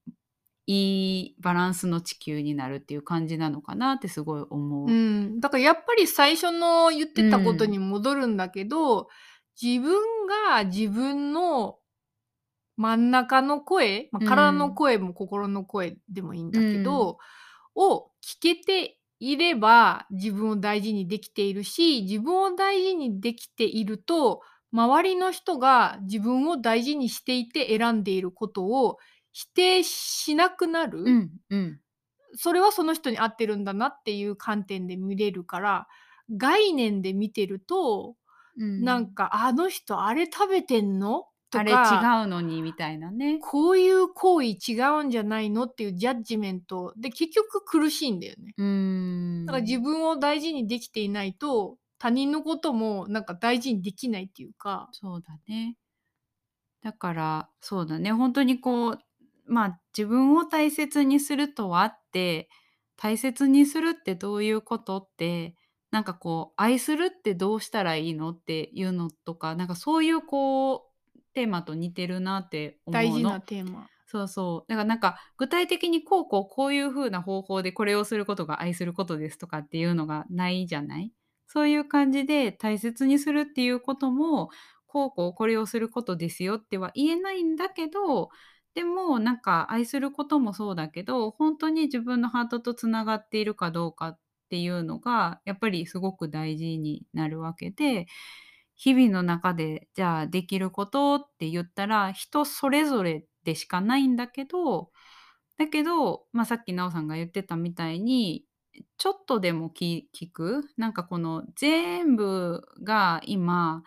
いいバランスの地球になるっていう感じなのかなってすごい思う。うん、だからやっぱり最初の言ってたことに戻るんだけど、自分が自分の真ん中の声、まあ、うん。体の声も心の声でもいいんだけど、を聞けていれば自分を大事にできているし自分を大事にできていると周りの人が自分を大事にしていて選んでいることを否定しなくなる？うんうんそれはその人に合ってるんだなっていう観点で見れるから概念で見てると、うんなんかあの人あれ食べてんの？とあれ違かうのにみたいなね。こういう行為違うんじゃないの？っていうジャッジメントで結局苦しいんだよね。うーんだから自分を大事にできていないと他人のこともなんか大事にできないっていうか。そうだね。だからそうだね本当にこうまあ自分を大切にするとはって大切にするってどういうことってなんかこう愛するってどうしたらいいのっていうのとかなんかそういうこうテーマと似てるなって思うの。大事なテーマ。そうそう。だからなんか具体的にこうこうこういう風な方法でこれをすることが愛することですとかっていうのがないじゃない？そういう感じで大切にするっていうこともこうこうこれをすることですよっては言えないんだけどでもなんか愛することもそうだけど本当に自分のハートとつながっているかどうかっていうのがやっぱりすごく大事になるわけで日々の中でじゃあできることって言ったら人それぞれでしかないんだけどだけど、まあ、さっき奈緒さんが言ってたみたいにちょっとでも聞く？なんかこの全部が今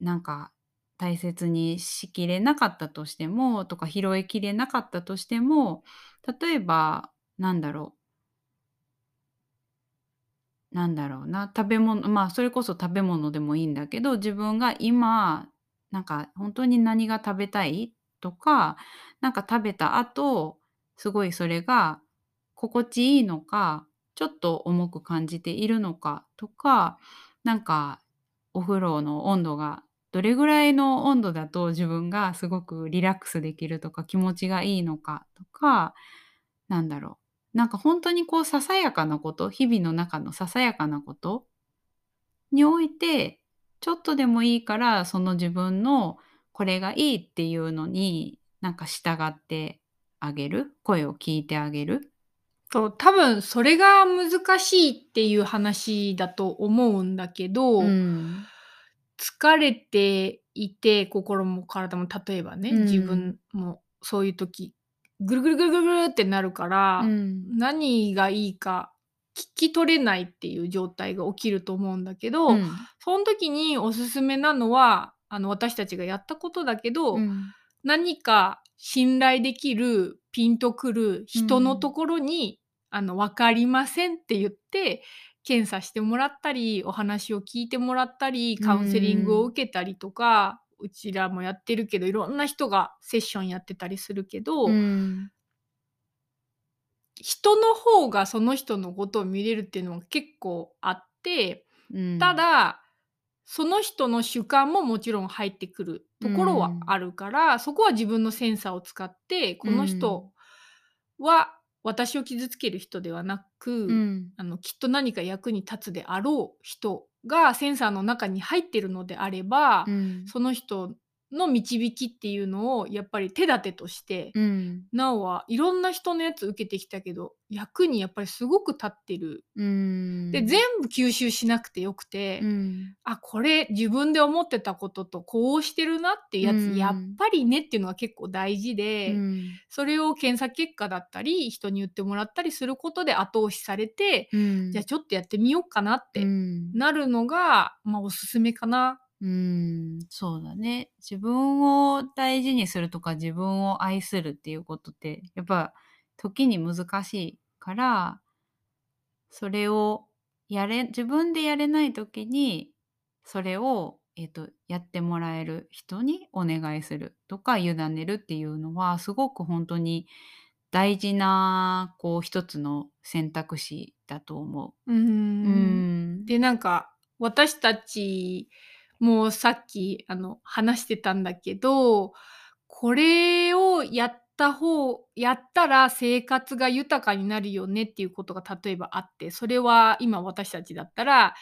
なんか大切にしきれなかったとしてもとか拾いきれなかったとしても例えばなんだろう。なんだろうな。食べ物まあそれこそ食べ物でもいいんだけど自分が今なんか本当に何が食べたいとかなんか食べた後すごいそれが心地いいのかちょっと重く感じているのかとかなんかお風呂の温度がどれぐらいの温度だと自分がすごくリラックスできるとか気持ちがいいのかとかなんだろうなんか本当にこうささやかなこと日々の中のささやかなことにおいてちょっとでもいいからその自分のこれがいいっていうのになんか従ってあげる声を聞いてあげる。そう多分それが難しいっていう話だと思うんだけど、うん疲れていて心も体も例えばね、うん。自分もそういう時ぐるぐるぐるぐるぐるってなるから、うん。何がいいか聞き取れないっていう状態が起きると思うんだけど、うん。その時におすすめなのはあの私たちがやったことだけど、うん。何か信頼できるピンとくる人のところに、あの分かりませんって言って検査してもらったりお話を聞いてもらったりカウンセリングを受けたりとか、うちらもやってるけどいろんな人がセッションやってたりするけど、うん。人の方がその人のことを見れるっていうのは結構あってうん。ただその人の主観ももちろん入ってくるところはあるから、そこは自分のセンサーを使ってこの人は私を傷つける人ではなく、うん。あのきっと何か役に立つであろう人がセンサーの中に入ってるのであれば、うん。その人の導きっていうのをやっぱり手立てとして、うん。なおはいろんな人のやつ受けてきたけど役にやっぱりすごく立ってる。うん。で全部吸収しなくてよくて、うん。あこれ自分で思ってたこととこうしてるなっていうやつ、うん。やっぱりねっていうのが結構大事で、うん。それを検査結果だったり人に言ってもらったりすることで後押しされて、うん。じゃあちょっとやってみようかなってうん。なるのが、まあおすすめかな。うん、そうだね。自分を大事にするとか自分を愛するっていうことってやっぱ時に難しいからそれをやれ自分でやれない時にそれを、えっとやってもらえる人にお願いするとか委ねるっていうのはすごく本当に大事なこう一つの選択肢だと思うーう。んんでなんか私たちもうさっきあの話してたんだけどこれをやった方やったら生活が豊かになるよねっていうことが例えばあってそれは今私たちだったら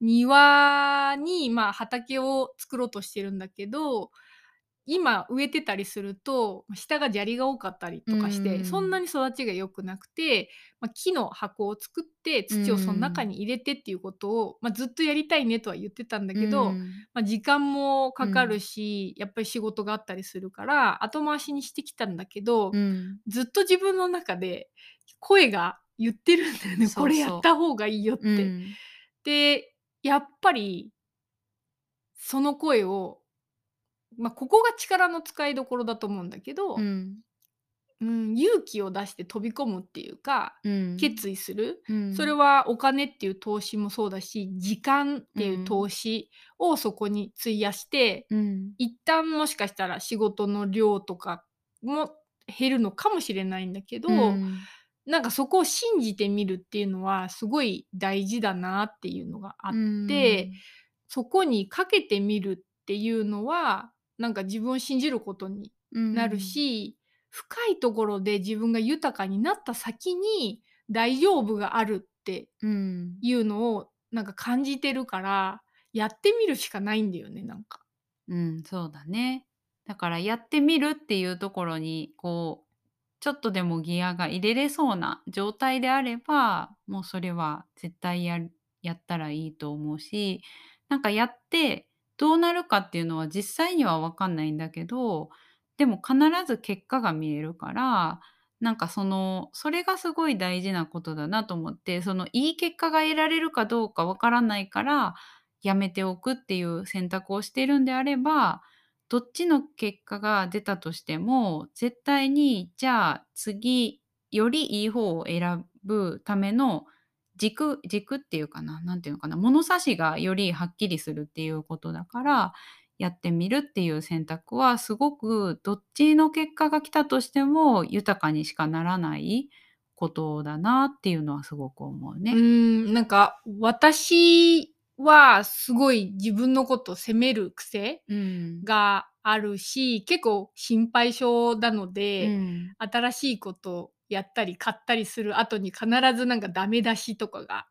庭にまあ畑を作ろうとしてるんだけど今植えてたりすると下が砂利が多かったりとかして、うんそんなに育ちが良くなくて、まあ、木の箱を作って土をその中に入れてっていうことを、まあ、ずっとやりたいねとは言ってたんだけど、うん。まあ、時間もかかるし、やっぱり仕事があったりするから後回しにしてきたんだけど、うん。ずっと自分の中で声が言ってるんだよね。これやった方がいいよって。うん。でやっぱりその声を、まあ、ここが力の使いどころだと思うんだけど、うん。うん、勇気を出して飛び込むっていうかうん。決意する、うん。それはお金っていう投資もそうだし時間っていう投資をそこに費やして、うん。一旦もしかしたら仕事の量とかも減るのかもしれないんだけど、うん。なんかそこを信じてみるっていうのはすごい大事だなっていうのがあって、そこにかけてみるっていうのはなんか自分を信じることにうんなるし、深いところで自分が豊かになった先に大丈夫があるってうんいうのをなんか感じてるからやってみるしかないんだよねなんか。うん、そうだね。だからやってみるっていうところにこうちょっとでもギアが入れれそうな状態であればもうそれは絶対ややったらいいと思うしなんかやってどうなるかっていうのは実際には分かんないんだけどでも必ず結果が見えるからなんかそのそれがすごい大事なことだなと思ってそのいい結果が得られるかどうか分からないからやめておくっていう選択をしてるんであればどっちの結果が出たとしても絶対にじゃあ次よりいい方を選ぶための軸軸っていうかな何ていうのかな物差しがよりはっきりするっていうことだからやってみるっていう選択はすごくどっちの結果が来たとしても豊かにしかならないことだなっていうのはすごく思うね。うーんなんか私はすごい自分のことを責める癖うんがあるし結構心配性なので、うん新しいことをやったり買ったりする後に必ずなんかダメ出しとかが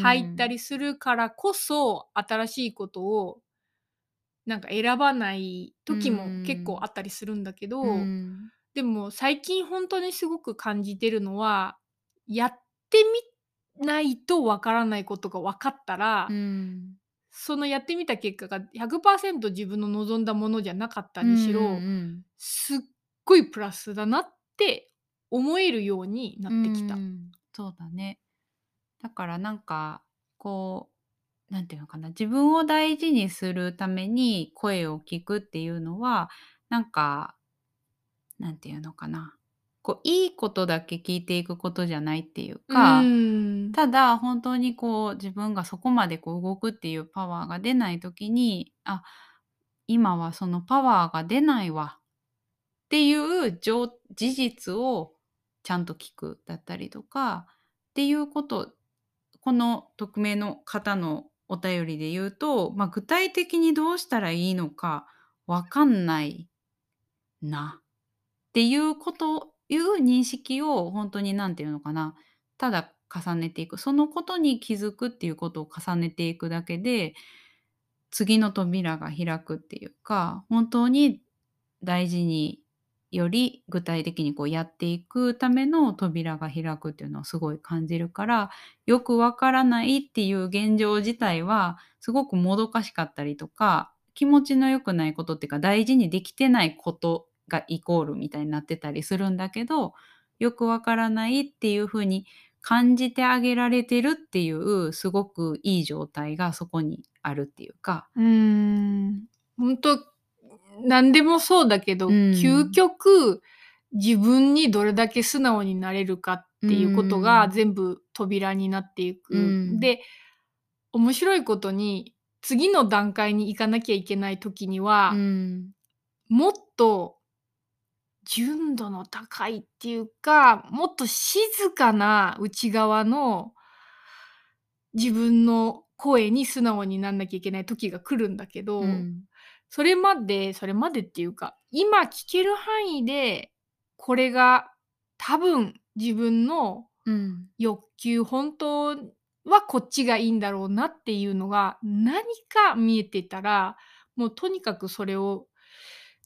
入ったりするからこそ、新しいことをなんか選ばない時も結構あったりするんだけど、うん。でも最近本当にすごく感じてるのはやってみないとわからないことが分かったら、うん。そのやってみた結果が100%自分の望んだものじゃなかったにしろ、すっごいプラスだなって思えるようになってきた。うんそうだね。だからなんかこうなんていうのかな自分を大事にするために声を聞くっていうのはなんかなんていうのかなこういいことだけ聞いていくことじゃないっていうか、うんただ本当にこう自分がそこまでこう動くっていうパワーが出ない時にあ今はそのパワーが出ないわっていう事事実をちゃんと聞くだったりとかっていうことこの匿名の方のお便りで言うと、まあ、具体的にどうしたらいいのかわかんないなっていうこという認識を本当に何て言うのかなただ重ねていく。そのことに気づくっていうことを重ねていくだけで次の扉が開くっていうか本当に大事により具体的にこうやっていくための扉が開くっていうのをすごい感じるからよくわからないっていう現状自体はすごくもどかしかったりとか気持ちの良くないことっていうか大事にできてないことがイコールみたいになってたりするんだけどよくわからないっていうふうに感じてあげられてるっていうすごくいい状態がそこにあるっていうか。うーん本当何でもそうだけど、うん。究極自分にどれだけ素直になれるかっていうことがうん。全部扉になっていく。うん。で面白いことに次の段階に行かなきゃいけない時には、うん。もっと純度の高いっていうかもっと静かな内側の自分の声に素直になんなきゃいけない時が来るんだけど、うんそれまでそれまでっていうか今聞ける範囲でこれが多分自分のうん。欲求本当はこっちがいいんだろうなっていうのが何か見えてたらもうとにかくそれを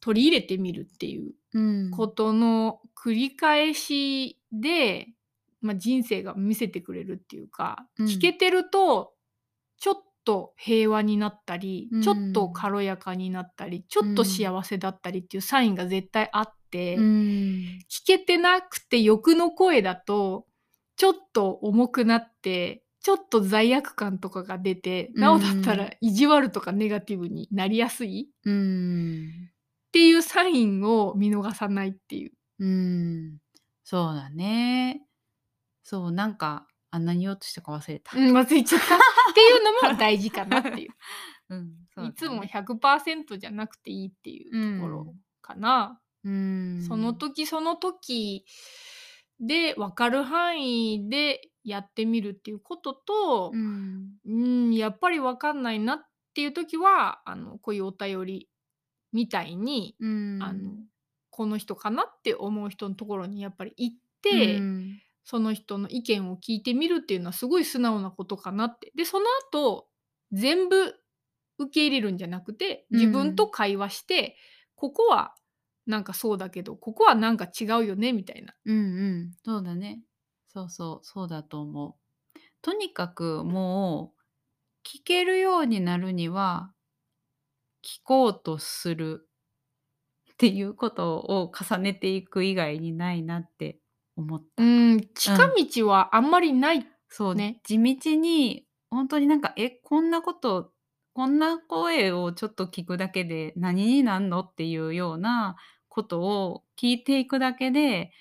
取り入れてみるっていううん。ことの繰り返しで、まあ、人生が見せてくれるっていうか、うん。聞けてるとと平和になったり、うん。ちょっと軽やかになったりちょっと幸せだったりっていうサインが絶対あって、うん。聞けてなくて欲の声だとちょっと重くなってちょっと罪悪感とかが出て、うん。なおだったら意地悪とかネガティブになりやすいうん。っていうサインを見逃さないっていう。うん。そうだね。そうなんかあ何言おうとしたか忘れた。うん、忘れちゃった っていうのも大事かなっていう。うんそうだねいつも100%じゃなくていいっていうところかな。うんその時その時で分かる範囲でやってみるっていうことと、うんうん、やっぱり分かんないなっていう時はあのこういうお便りみたいに、うんあのこの人かなって思う人のところにやっぱり行って、うんその人の意見を聞いてみるっていうのはすごい素直なことかなって。でその後全部受け入れるんじゃなくて自分と会話して、ここはなんかそうだけどここはなんか違うよねみたいな。うんうんそうだね。そうそうそうだと思う。とにかくもう聞けるようになるには聞こうとするっていうことを重ねていく以外にないなって思った。うん近道はあんまりない。そう、ね地道に本当になんかえこんなことこんな声をちょっと聞くだけで何になんのっていうようなことを聞いていくだけで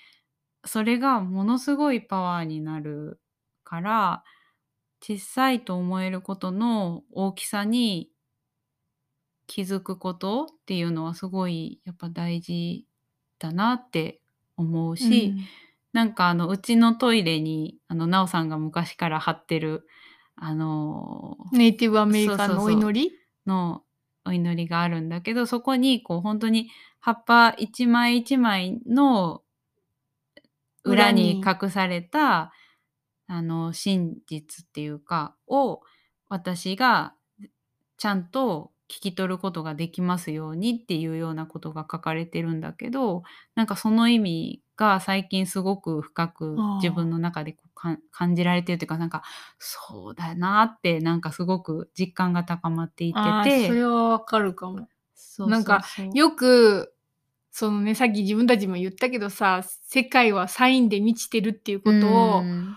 それがものすごいパワーになるから小さいと思えることの大きさに気づくことっていうのはすごいやっぱ大事だなって思うし、なんかあのうちのトイレにあのなおさんが昔から貼ってるあのうんネイティブアメリカンのお祈り？のお祈りがあるんだけどそこにこう本当に葉っぱ一枚一枚の裏に隠されたあの真実っていうかを私がちゃんと聞き取ることができますようにっていうようなことが書かれてるんだけどなんかその意味が最近すごく深く自分の中でこう感じられてるというかなんかそうだなってなんかすごく実感が高まっていってあて。ーそれはわかるかも。なんかよくそのねさっき自分たちも言ったけどさ世界はサインで満ちてるっていうことを、うん。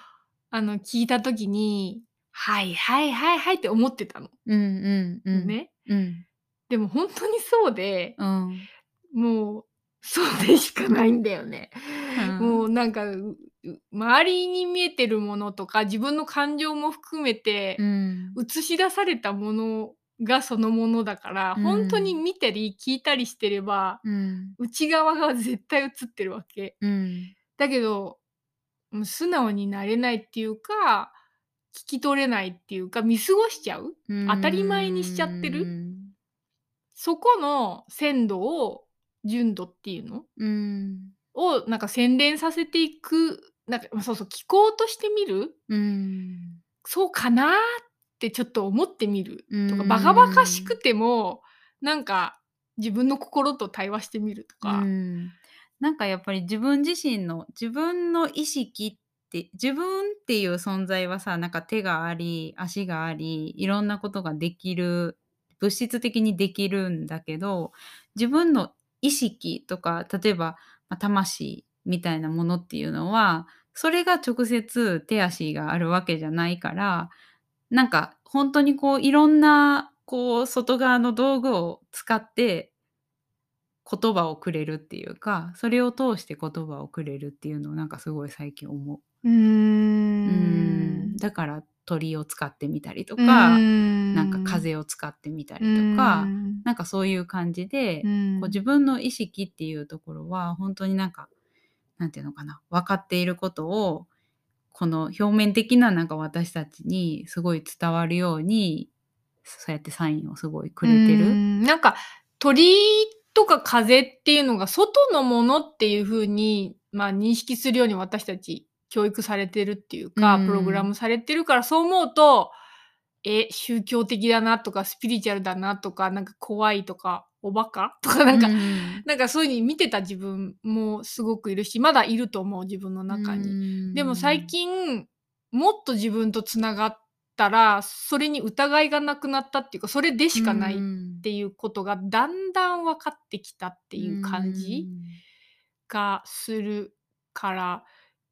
あの聞いた時にはいはいはいはいって思ってたの、うんうんうん。ね。うん。でも本当にそうで、うん。もうそうでしかないんだよね。もうなんかうう周りに見えてるものとか自分の感情も含めてうん。映し出されたものがそのものだから、うん。本当に見たり聞いたりしてればうん。内側が絶対映ってるわけ。うん。だけど素直になれないっていうか聞き取れないっていうか見過ごしちゃう。当たり前にしちゃってる。うんそこの鮮度を純度っていうの？うん。をなんか洗練させていくなんかまあそうそう聞こうとしてみる？うん。そうかなってちょっと思ってみる。とかうん。バカバカしくてもなんか自分の心と対話してみるとうか。ん。なんかやっぱり自分自身の自分の意識って自分っていう存在はさ、なんか手があり、足があり、いろんなことができる、物質的にできるんだけど、自分の意識とか、例えば、ま、魂みたいなものっていうのは、それが直接手足があるわけじゃないから、なんかほんとにこういろんなこう外側の道具を使って言葉をくれるっていうか、それを通して言葉をくれるっていうのをなんかすごい最近思う。うー。うんん。だから鳥を使ってみたりとうか、ーなんかん。風を使ってみたうりとか。なんかそういう感じで、うこう自ん。分の意識っていうところはほんとになんか、なんていうのかな、分かっていることを、この表面的ななんか私たちにすごい伝わるように、そうやってサインをすごいくうれてる。なんか鳥とか風っていうのが外のものっていう風に、まあ、認識するように私たち教育されてるっていううか、プログラん。ムされてるから、そう思うと、え、宗教的だなとか、スピリチュアルだなとか、なんか怖いとか、おバカ？とかなうんか、ん。なんかそういう風に見てた自分もすごくいるし、まだいると思う、自分のう中に。でも最。近、もっと自分と繋がったら、それに疑いがなくなったっていうか、それでうしかないっ。ていうことがだんだん分かってきたっていう感じん。がするから、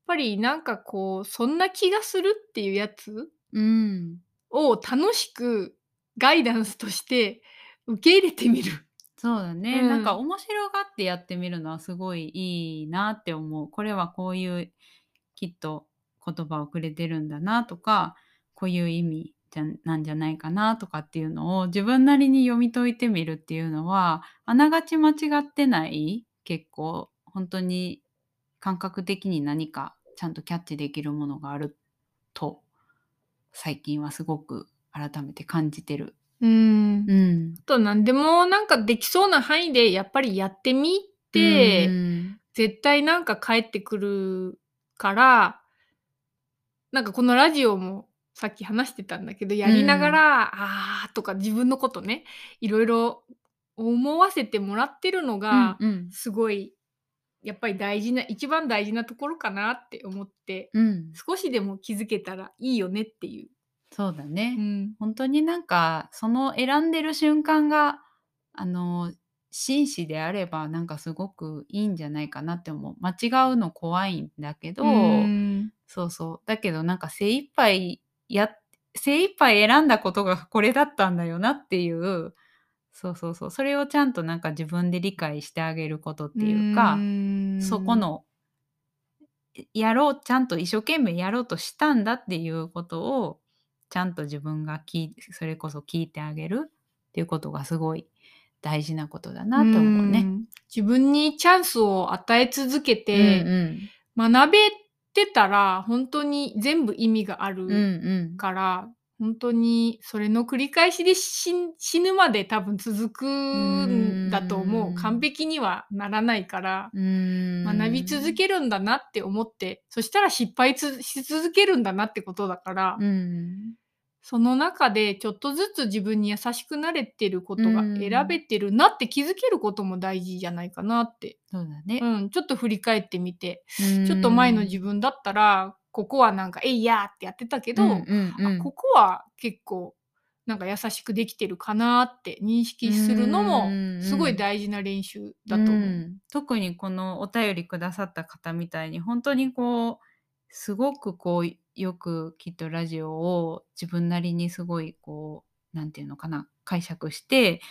ぱりなんかこう、そんな気がするっていうやつうん。を楽しくガイダンスとして受け入れてみる。そうだうね。なんかん。面白がってやってみるのはすごいいいなって思う。これはこういうきっと言葉をくれてるんだなとか、こういう意味じゃなんじゃないかなとかっていうのを自分なりに読み解いてみるっていうのは、あながち間違ってない、結構ほんとに感覚的に何かちゃんとキャッチできるものがあると、最近はすごく改めて感じてる。うーん。うん。あと何でもなんかできそうな範囲でやっぱりやってみうて、ーん。絶対なんか返ってくるからなんかこのラジオもさっき話してたんだけど、やうりながん。ら、ああとか自分のことね、色々思わせてもらってるのうんが、うん。すごいやっぱり大事な一番大事なところかなって思って、うん。少しでも気づけたらいいよねっていう。そうだね。うん。ほんとになんか、その選んでる瞬間が、あの、真摯であれば、なんかすごくいいんじゃないかなって思う。間違うの怖いんだけうど。そうそう。だけどなんか精一杯や精一杯選んだことがこれだったんだよなっていう、そうそうそう、それをちゃんとなんか自分で理解してあげることっうていうか、そこ。のやろうちゃんと一生懸命やろうとしたんだっていうことを、ちゃんと自分がきそれこそ聞いてあげるっていうことがすごい大事なことだうなと思うね。ん。自分にチャンスを与え続けうんて、うん。学べてたら、ほんとに全部意味があうんるうん。から、ほんとにそれの繰り返しで死ぬまで多分続くうんだと思う。完。璧にはならないから、学び続ん。けるんだなって思って、そしたら失敗つし続けるんだなってことだからうん。その中でちょっとずつ自分に優しくなれてるこうとが選べん。てるなって気づけることも大事じゃないかなって。うそうだね。ん、ちょっと振り返ってみて、うちょっと前の。自分だったら、ここはなんか、えいやってやってたけど、うんうん。ここは結構なんか優しくできてるかなって認う識するのも、すごいうん。大事な練習うだと思う。ん。特にこのお便りくださった方みたいに、ほんとにこう、すごくこう、よくきっとラジオを自分なりにすごいこう、何て言うのかな、解釈して、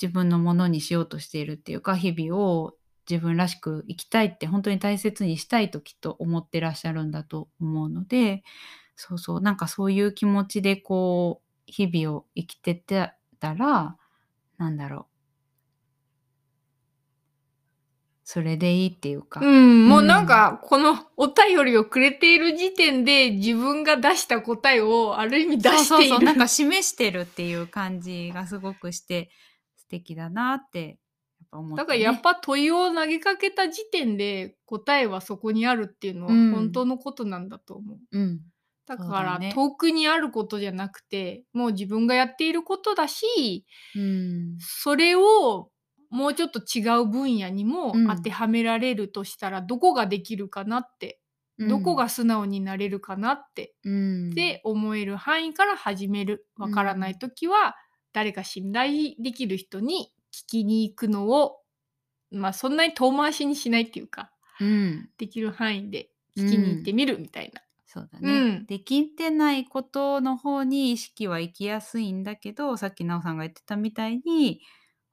自分のものにしようとしているっていうか、日々を自分らしく生きたいって、ほんとに大切にしたいときっと思ってらっしゃるんだと思うので、そうそう、なんかそういう気持ちでこう、日々を生きてたら、なんだろうそれでいいっていうか。うん、もうなんうん。かこのお便りをくれている時点で、自分が出した答えをある意味出そうそうそう、している。なんか示してるっていう感じがすごくして、素敵だなってやっぱ思っだから。やっぱ問いを投げかけた時点で、答えはそこにあるっていうのうはほんとん。のことなんだと思う。うん。だから。遠くにあることじゃなくて、もう自分がやっていることだし、うん。それをもうちょっと違う分野にもうん当てはめられるとしたら、どこができるかなって、どこが素直になれるかなって、うんって思える範囲から始める。わからない時は、誰か信頼できる人に聞きに行くのを、まあそんなに遠回しにしないっていうか、うん。できる範囲で聞きに行ってみるみたいな。そうだね、うん。できてないことの方に意識は行きやすいんだけどさっき奈緒さんが言ってたみたいに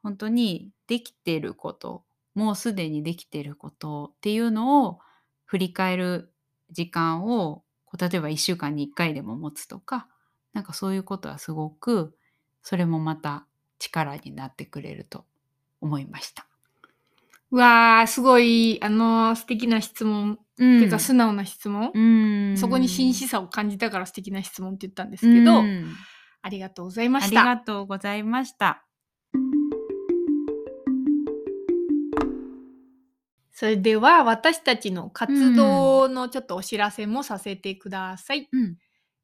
本当にできてることもうすでにできてることっていうのを振り返る時間をこう例えば1週間に1回でも持つとかなんかそういうことはすごくそれもまた力になってくれると思いました。うわー、すごい、あのー素敵な質問。うんていうか素直な質問。うんそこに真摯さを感じたから素敵な質問って言ったんですけど、うんありがとうございまありした。がとうございました。それでは私たちの活動のちょっとお知らせもさせてください。うん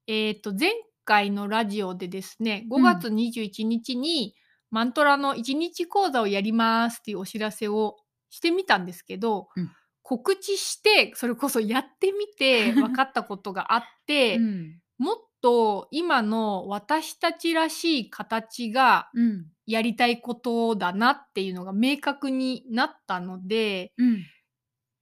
えっ、と前回のラジオでですね5うん月21日にマントラの1日講座をやりますっていうお知らせをしてみたんですけど、うん。告知してそれこそやってみて 分かったことがあって、うん。もっと今の私たちらしい形がうん。やりたいことだなっていうのが明確になったので、うん。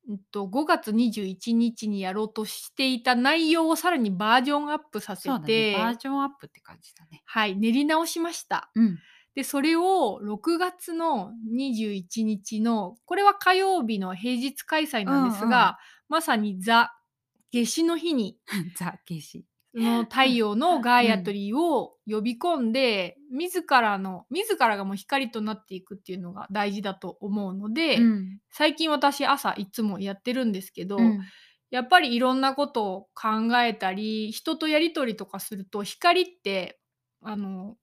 うんと、5月21日にやろうとしていた内容をさらにバージョンアップさせそうだね。て、バージョンアップって感じだね。はい、練り直しました。うんで、それを6月の21日の、これは火曜日の平日開催なんですが、まさにザ・夏至の日に、ザ・ゲシ。その太陽のガイアトリーを呼び込んで、自らの、自らがもう光となっていくっていうのが大事だと思うので、うん。最近私朝いつもやってるんですけど、うん。やっぱりいろんなことを考えたり人とやり取りとかすると光ってあの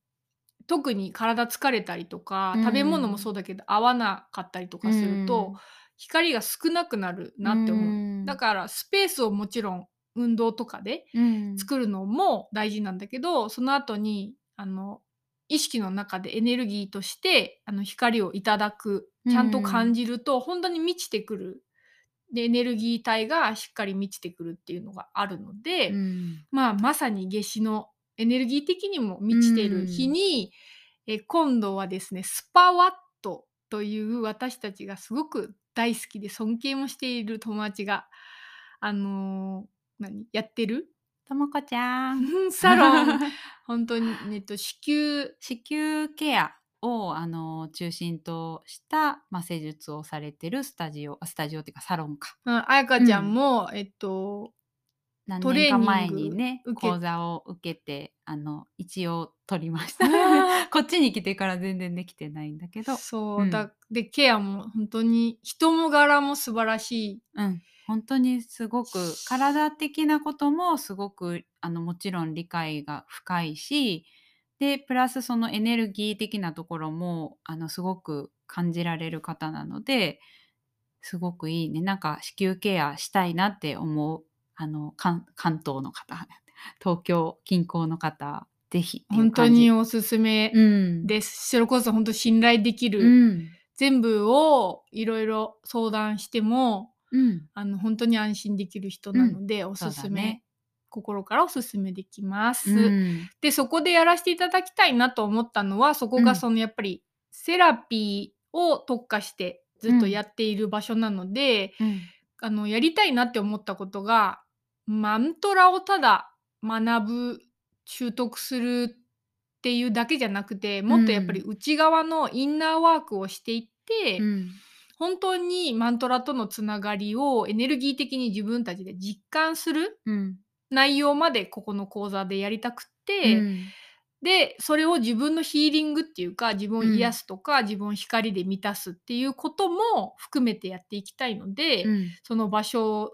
特に体疲れたりとか、うん。食べ物もそうだけど合わなかったりとかすると、光が少なくなるなって思う、うん。だからスペースをもちろん運動とかでうん。作るのも大事なんだけど、その後にあの意識の中でエネルギーとしてあの光をいただくちゃんと感じると、本当に満ちてくる。でエネルギー体がしっかり満ちてくるっていうのがあるので、うん。まあまさに夏至のエネルギー的にも満ちてる。日に、え今度はですねスパワットという私たちがすごく大好きで尊敬もしている友達があのー何やってる？ともこちゃん。サロン。本当に、えっと、子宮子宮ケアをあの中心とした、まあ、施術をされてるスタジオあスタジオっていうかサロンか。ああやかちゃんも、えっと何トレーニング年か前にね受け講座を受けてあの一応取りました。こっちに来てから全然できてないんだけど、そう、うん。だ。でケアも本当に人も柄も素晴らしい。うん、本当にすごく体的なこともすごくあのもちろん理解が深いしでプラスそのエネルギー的なところもあのすごく感じられる方なのですごくいいね。なんか子宮ケアしたいなって思うあの関関東の方東京近郊の方ぜひ本当におすすめうん。です、それこそ本当信頼できる、うん。全部をいろいろ相談してもうん。あの本当に安心できる人なので、おすすめ、ね。心からおすすめできます。うん。でそこでやらせていただきたいなと思ったのはそこうん。がそのやっぱりセラピーを特化してずっとやっている場所なので、うん。あのやりたいなって思ったことがマントラをただ学ぶ習得するっていうだけじゃなくてもっとやっぱり内側のインナーワークをしていって、うん。本当にマントラとのつながりをエネルギー的に自分たちで実感するうん。内容までここの講座でやりたくって、うん。でそれを自分のヒーリングっていうか自分を癒すとか、自分を光で満たすっていうことも含めてやっていきたいので、うん。その場所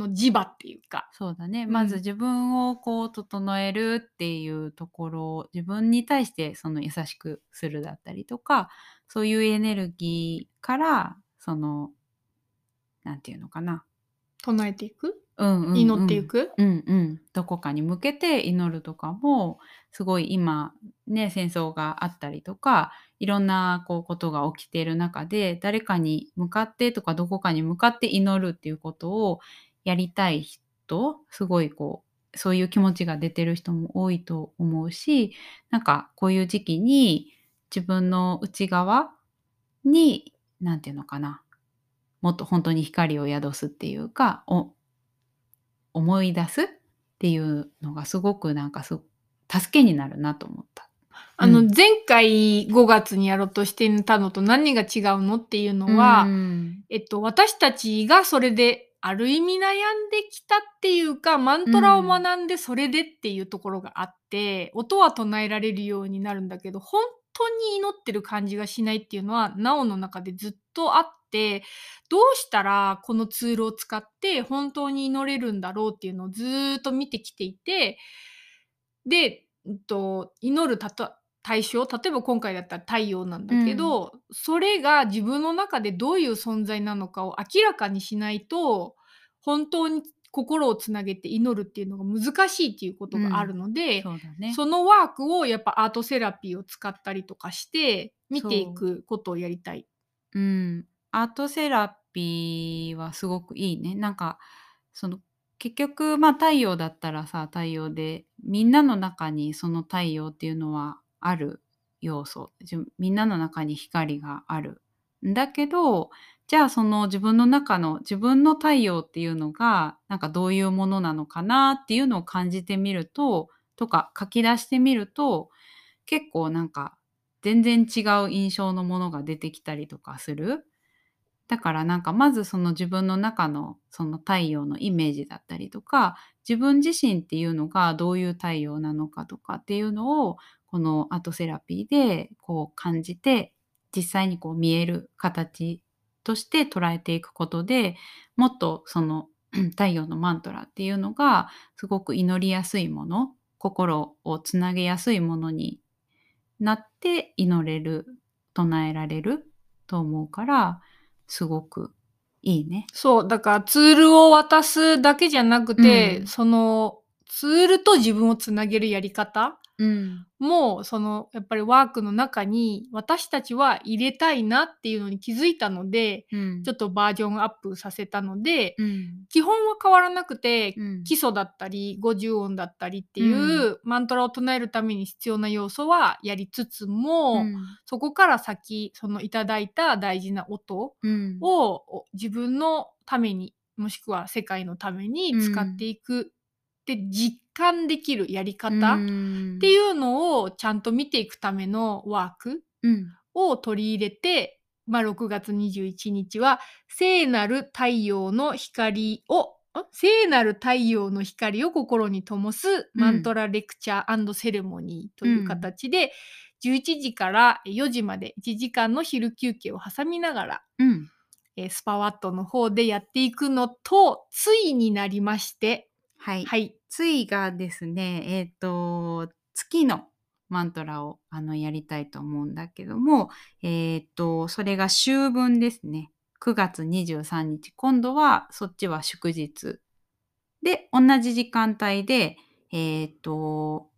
の磁場っていうか。そうだね、うん。まず自分をこう整えるっていうところを自分に対してその優しくするだったりとかそういうエネルギーからそのなんていうのかな。唱えていく？うんうんうん。祈っていく？うんうん、どこかに向けて祈るとかもすごい今ね戦争があったりとかいろんなこうことが起きている中で誰かに向かってとかどこかに向かって祈るっていうことをやりたい人すごいこうそういう気持ちが出てる人も多いと思うしなんかこういう時期に自分の内側に何て言うのかなもっと本当に光を宿すっていうかお思い出すっていうのがすごくなんかす助けになるなと思った。あの、うん前回5月にやろうとしていたのと何が違うのっていうのは、うんえっと、私たちがそれである意味悩んできたっていうか、マントラを学んでそれでっていうところがあって、音は唱えられるようになるんだけど、本当に祈ってる感じがしないっていうのは、なおの中でずっとあって、どうしたらこのツールを使って本当に祈れるんだろうっていうのをずーっと見てきていて、で、うんと、祈るたと対象、例えば今回だったら太陽なんだけど、それが自分の中でどういう存在なのかを明らかにしないと、本当に心をつなげて祈るっていうのが難しいっていうことがあるので、そうだね。そのワークをやっぱアートセラピーを使ったりとかして見ていくことをやりたい。うん、アートセラピーはすごくいいね。なんかその結局まあ太陽だったらさ太陽でみんなの中にその太陽っていうのはある要素みんなの中に光があるんだけどじゃあその自分の中の自分の太陽っていうのがなんかどういうものなのかなっていうのを感じてみるととか書き出してみると結構なんか全然違う印象のものが出てきたりとかする。だからなんかまずその自分の中のその太陽のイメージだったりとか自分自身っていうのがどういう太陽なのかとかっていうのをこのアートセラピーでこう感じて実際にこう見える形として捉えていくことでもっとその 太陽のマントラっていうのがすごく祈りやすいもの心をつなげやすいものになって祈れる唱えられると思うからすごくいいね。そう、だからツールを渡すだけじゃなくて、うんそのツールと自分をつなげるやり方うん、もそのやっぱりワークの中に私たちは入れたいなっていうのに気づいたのでうん、ちょっとバージョンアップさせたので、うん、基本は変わらなくて、うん。基礎だったり50音だったりっていう、マントラを唱えるために必要な要素はやりつつも、うん。そこから先そのいただいた大事な音うん。をお自分のためにもしくは世界のために使っていく。って実感できるやり方っうん。ていうのをちゃんと見ていくためのワークうん。を取り入れて、まあ、6月21日は聖なる太陽の光をん？聖なる太陽の光を心に灯すマントラレクチャーセレモニーという形で、11時から4時まで1時間の昼休憩を挟みながら、うん。えースパワットの方でやっていくのとついになりましてはい、はい。ついがですねえっ、と月のマントラをあのやりたいと思うんだけどもえっ、とそれが秋分ですね。9月23日今度はそっちは祝日で同じ時間帯でえっ、と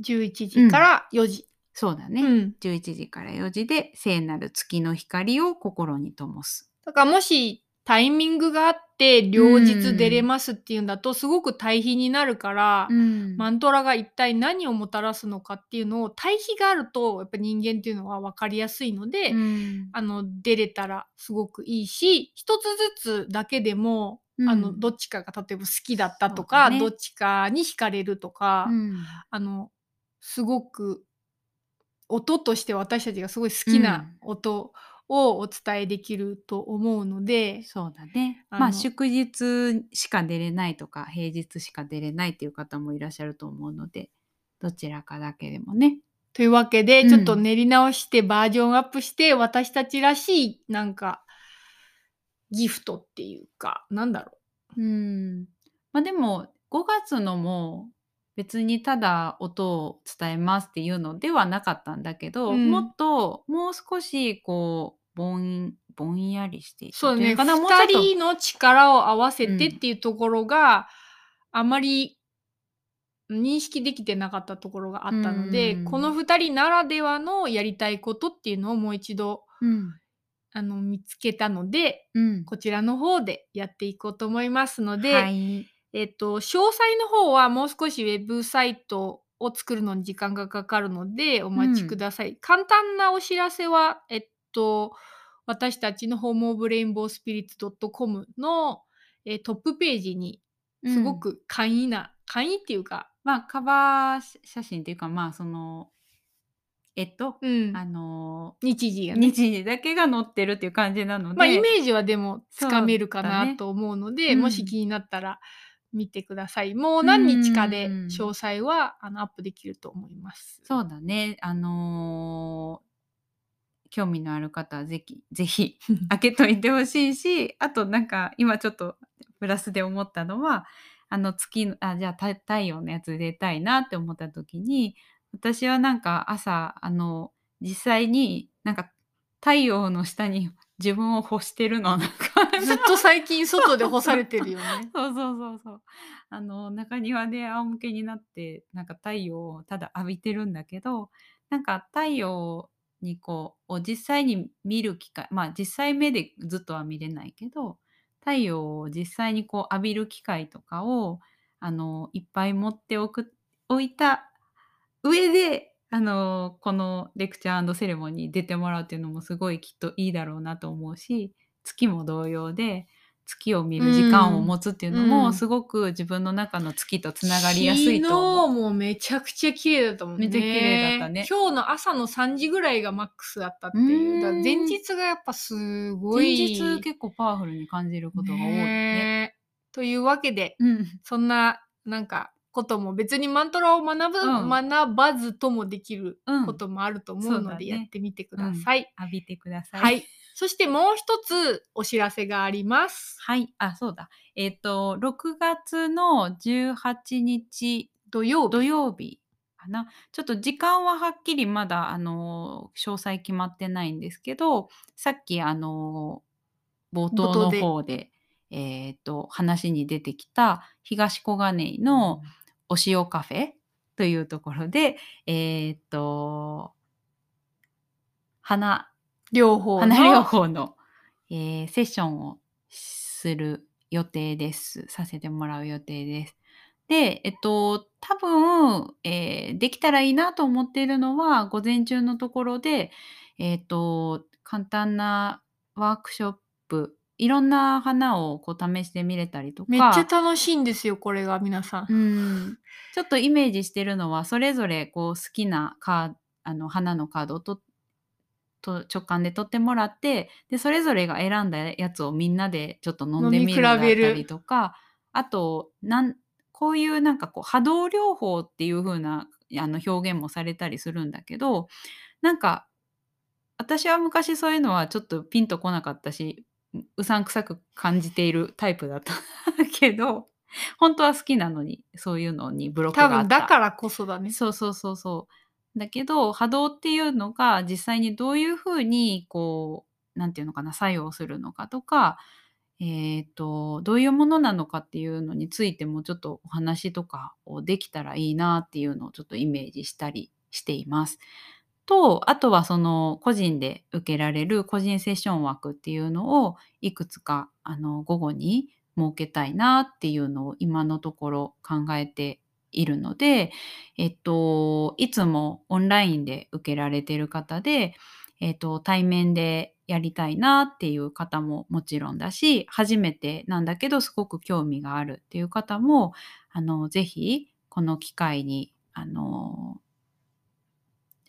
11時から4時。そうだね、うん。11時から4時で聖なる月の光を心に灯す。だからもしタイミングがあって両日出れますっていうんだとすごく対比になるから、ん。マントラが一体何をもたらすのかっていうのを対比があるとやっぱ人間っていうのは分かりやすいので、うん。あの出れたらすごくいいし一つずつだけでも、あのどっちかが例えば好きだったとか、ね。どっちかに惹かれるとか、うん。あのすごく音として私たちがすごい好きな音をお伝えできると思うので、そうだね。まあ祝日しか出れないとか平日しか出れないっていう方もいらっしゃると思うのでどちらかだけでもね。というわけで、うんちょっと練り直してバージョンアップして私たちらしいなんかギフトっていうかなんだろうん。まあでも5月のも別にただ音を伝えますっていうのではなかったんだけど、うんもっともう少しこうぼんぼんやりしていたそうねというかなもうちょっ2と人の力を合わせてうんっていうところが、あまり認識できてなかったところがあったので、うん。この2人ならではのやりたいことっていうのをもう一度うん。あの見つけたのでうん。こちらの方でやっていこうと思いますので、はい。えっと、詳細の方はもう少しウェブサイトを作るのに時間がかかるのでお待ちください。簡単なお知らせは、えっと、私たちのホームオブレインボースピリッツ .com の、えートップページにすごく簡易な、簡易っていうか、まあカバー写真っていうかまあそのえっと、うん、あの日時がね。日時だけが載ってるっていう感じなので、まあ、イメージはでもつかめるかなと思うので、うんもし気になったら見てください。もう何日かでうん詳細はあのアップできると思います。そうだねあのー興味のある方はぜひ ぜひ開けといてほしいしあとなんか今ちょっとプラスで思ったのはあの月のあじゃあ太太陽のやつ出たいなって思った時に私はなんか朝あの実際になんか太陽の下に 自分を干してるのなんかずっと最近外で干されてるよね。そうそうそうそう。あの中庭で仰向けになってなんか太陽をただ浴びてるんだけどなんか太陽にこうを実際に見る機会まあ実際目でずっとは見れないけど太陽を実際にこう浴びる機会とかをあのいっぱい持っておく置いた上であのこのレクチャーセレモニー出てもらうっていうのもすごいきっといいだろうなと思うし月も同様で月を見る時間を持つっていうのも、うんすごく自分の中の月とつながりやすいと昨思う。日もめちゃくちゃ綺麗だったもんね。めっちゃ綺麗だったね今日の朝の3時ぐらいがマックスだったっていうだから前日がやっぱすご前い。日結構パワフルに感じることが多いよね。ねというわけで、うん、そんななんかことも別にマントラを学ぶ、うん学ばずともできるうんこともあると思うのでそうだねやってみてください。浴びてください。はい。そしてもう一つお知らせがあります。はい。あ、そうだ。えっ、と、6月の18日土曜日。土曜日かな。ちょっと時間ははっきりまだ、あの、詳細決まってないんですけど、さっき、あの、冒頭の冒頭で方で、えっ、と、話に出てきた東小金井のお塩カフェというところで、えっ、と、花両方の花療法の、えーセッションをする予定です。させてもらう予定です。で、えっと、多分、えーできたらいいなと思っているのは、午前中のところで、えっと、簡単なワークショップ、いろんな花をこう試してみれたりとか、めっちゃ楽しいんですよ、これが皆さん。うん、ちょっとイメージしてるのはそれぞれこう好きなカーあの花のカードをとと直感で取ってもらってでそれぞれが選んだやつをみんなでちょっと飲んでみる。だったりとかあとなんこういうなんかこう波動療法っていう風なあの表現もされたりするんだけどなんか私は昔そういうのはちょっとピンとこなかったしうさんくさく感じているタイプだったけど本当は好きなのにそういうのにブロックが多あった。分だからこそだね。そうそうそうそうだけど波動っていうのが実際にどういうふうにこうなんていうのかな作用するのかとかえー、とどういうものなのかっていうのについてもちょっとお話とかをできたらいいなっていうのをちょっとイメージしたりしています。とあとはその個人で受けられる個人セッション枠っていうのをいくつかあの午後に設けたいなっていうのを今のところ考えているので、えっと、いつもオンラインで受けられている方で、えっと、対面でやりたいなっていう方ももちろんだし初めてなんだけどすごく興味があるっていう方もあのぜひこの機会にあの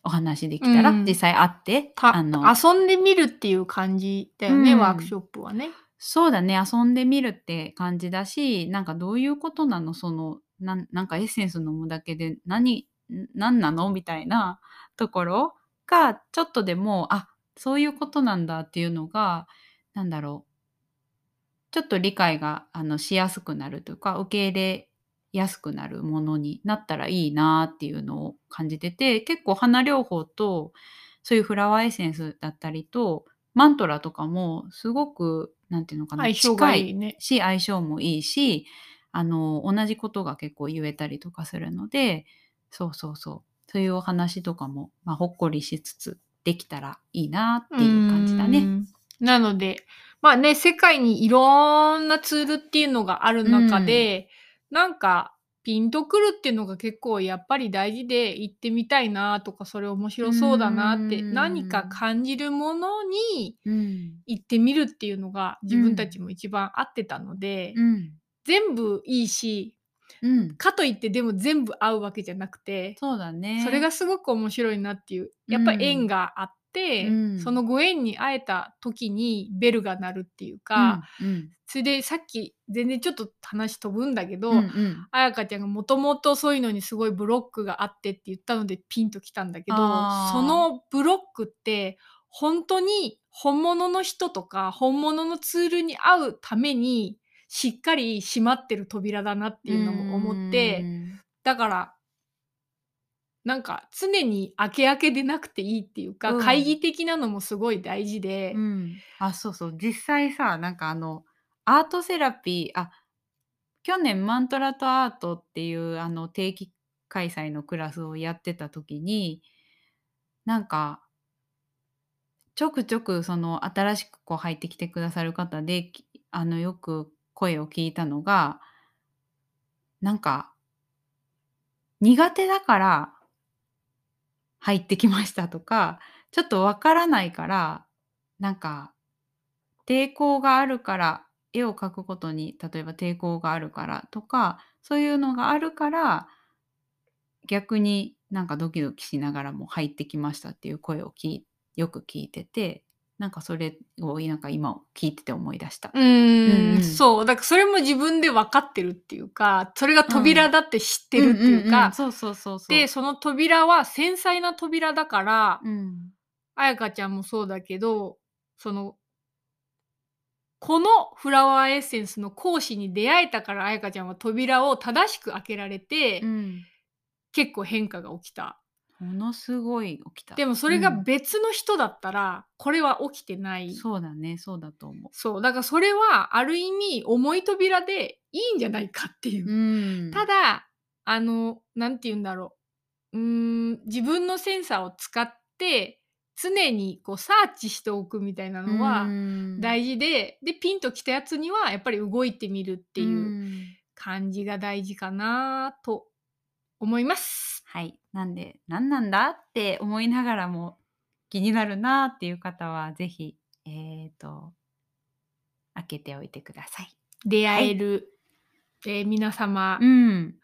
お話できたら、うん。実際会ってたあの遊んでみるっていう感じだよね、うん。ワークショップはね。そうだね遊んでみるって感じだしなんかどういうことなの？そのなんなんかエッセンス飲むだけで何ん何なの？みたいなところがちょっとでもあそういうことなんだっていうのがなんだろうちょっと理解があのしやすくなるというか受け入れやすくなるものになったらいいなっていうのを感じてて結構花療法とそういうフラワーエッセンスだったりとマントラとかもすごくなんていうのかな相性が近いいね。し相性もいいしあの同じことが結構言えたりとかするのでそうそうそう。そういうお話とかも、まあ、ほっこりしつつできたらいいなっていう感じだね。うん。なので、まあね、世界にいろんなツールっていうのがある中で、なんか、ピンとくるっていうのが結構やっぱり大事で行ってみたいなとか、それ面白そうだなって、うん。何か感じるものにうん。行ってみるっていうのが自分たちも一番合ってたので、うん全部いいし、うん、かといってでも全部合うわけじゃなくて、そうだね。それがすごく面白いなっていうやっぱり縁があって、うん。そのご縁に会えた時にベルが鳴るっていうか、うんうん。それでさっき全然ちょっと話飛ぶんだけど、うんうん。彩香ちゃんがもともとそういうのにすごいブロックがあってって言ったのでピンときたんだけどそのブロックって本当に本物の人とか本物のツールに合うためにしっかり閉まってる扉だなっていうのも思って。だからなんか常に明け明けでなくていいっていうか、うん。会議的なのもすごい大事で、うん、あそうそう。実際さなんかあのアートセラピーあ去年マントラとアートっていうあの定期開催のクラスをやってた時になんかちょくちょくその新しくこう入ってきてくださる方できあのよく声を聞いたのがなんか苦手だから入ってきましたとかちょっとわからないからなんか抵抗があるから絵を描くことに例えば抵抗があるからとかそういうのがあるから逆になんかドキドキしながらも入ってきましたっていう声をよく聞いててなんかそれをなんか今聞いてて思い出した。うーん。うん。うんそう。だからそれも自分で分かってるっていうかそれが扉だって知ってるっていうか、そうそうそうそう。でその扉は繊細な扉だから、うん。彩香ちゃんもそうだけどそのこのフラワーエッセンスの講師に出会えたから彩香ちゃんは扉を正しく開けられて、うん。結構変化が起きた。ものすごい起きた。でもそれがうん別の人だったら、これは起きてない。そうだねそうだと思そうだからそれはある意味重い扉でいいんじゃないかっていう。う。うんただあのなんて言うんだろううーん自分のセンサーを使って常にこうサーチしておくみたいなのはうん大事で、でピンときたやつにはやっぱり動いてみるっていううん感じが大事かなと思います。はい。なんで、何なんだって思いながらも気になるなっていう方は、ぜひ、えっ、と、開けておいてください。出会える、えー皆様うん。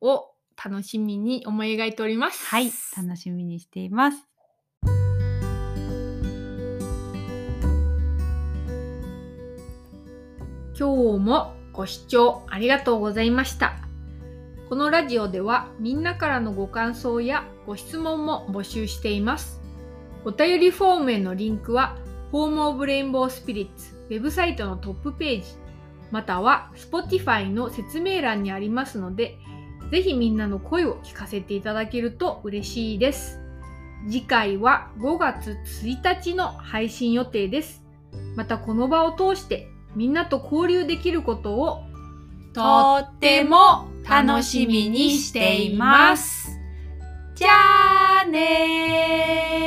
を楽しみに思い描いております。はい。楽しみにしています。今日もご視聴ありがとうございました。このラジオではみんなからのご感想やご質問も募集しています。お便りフォームへのリンクは、ホームオブレインボースピリッツウェブサイトのトップページ、または Spotify の説明欄にありますので、ぜひみんなの声を聞かせていただけると嬉しいです。次回は5月1日の配信予定です。またこの場を通してみんなと交流できることをとっても楽しみにしています。じゃあね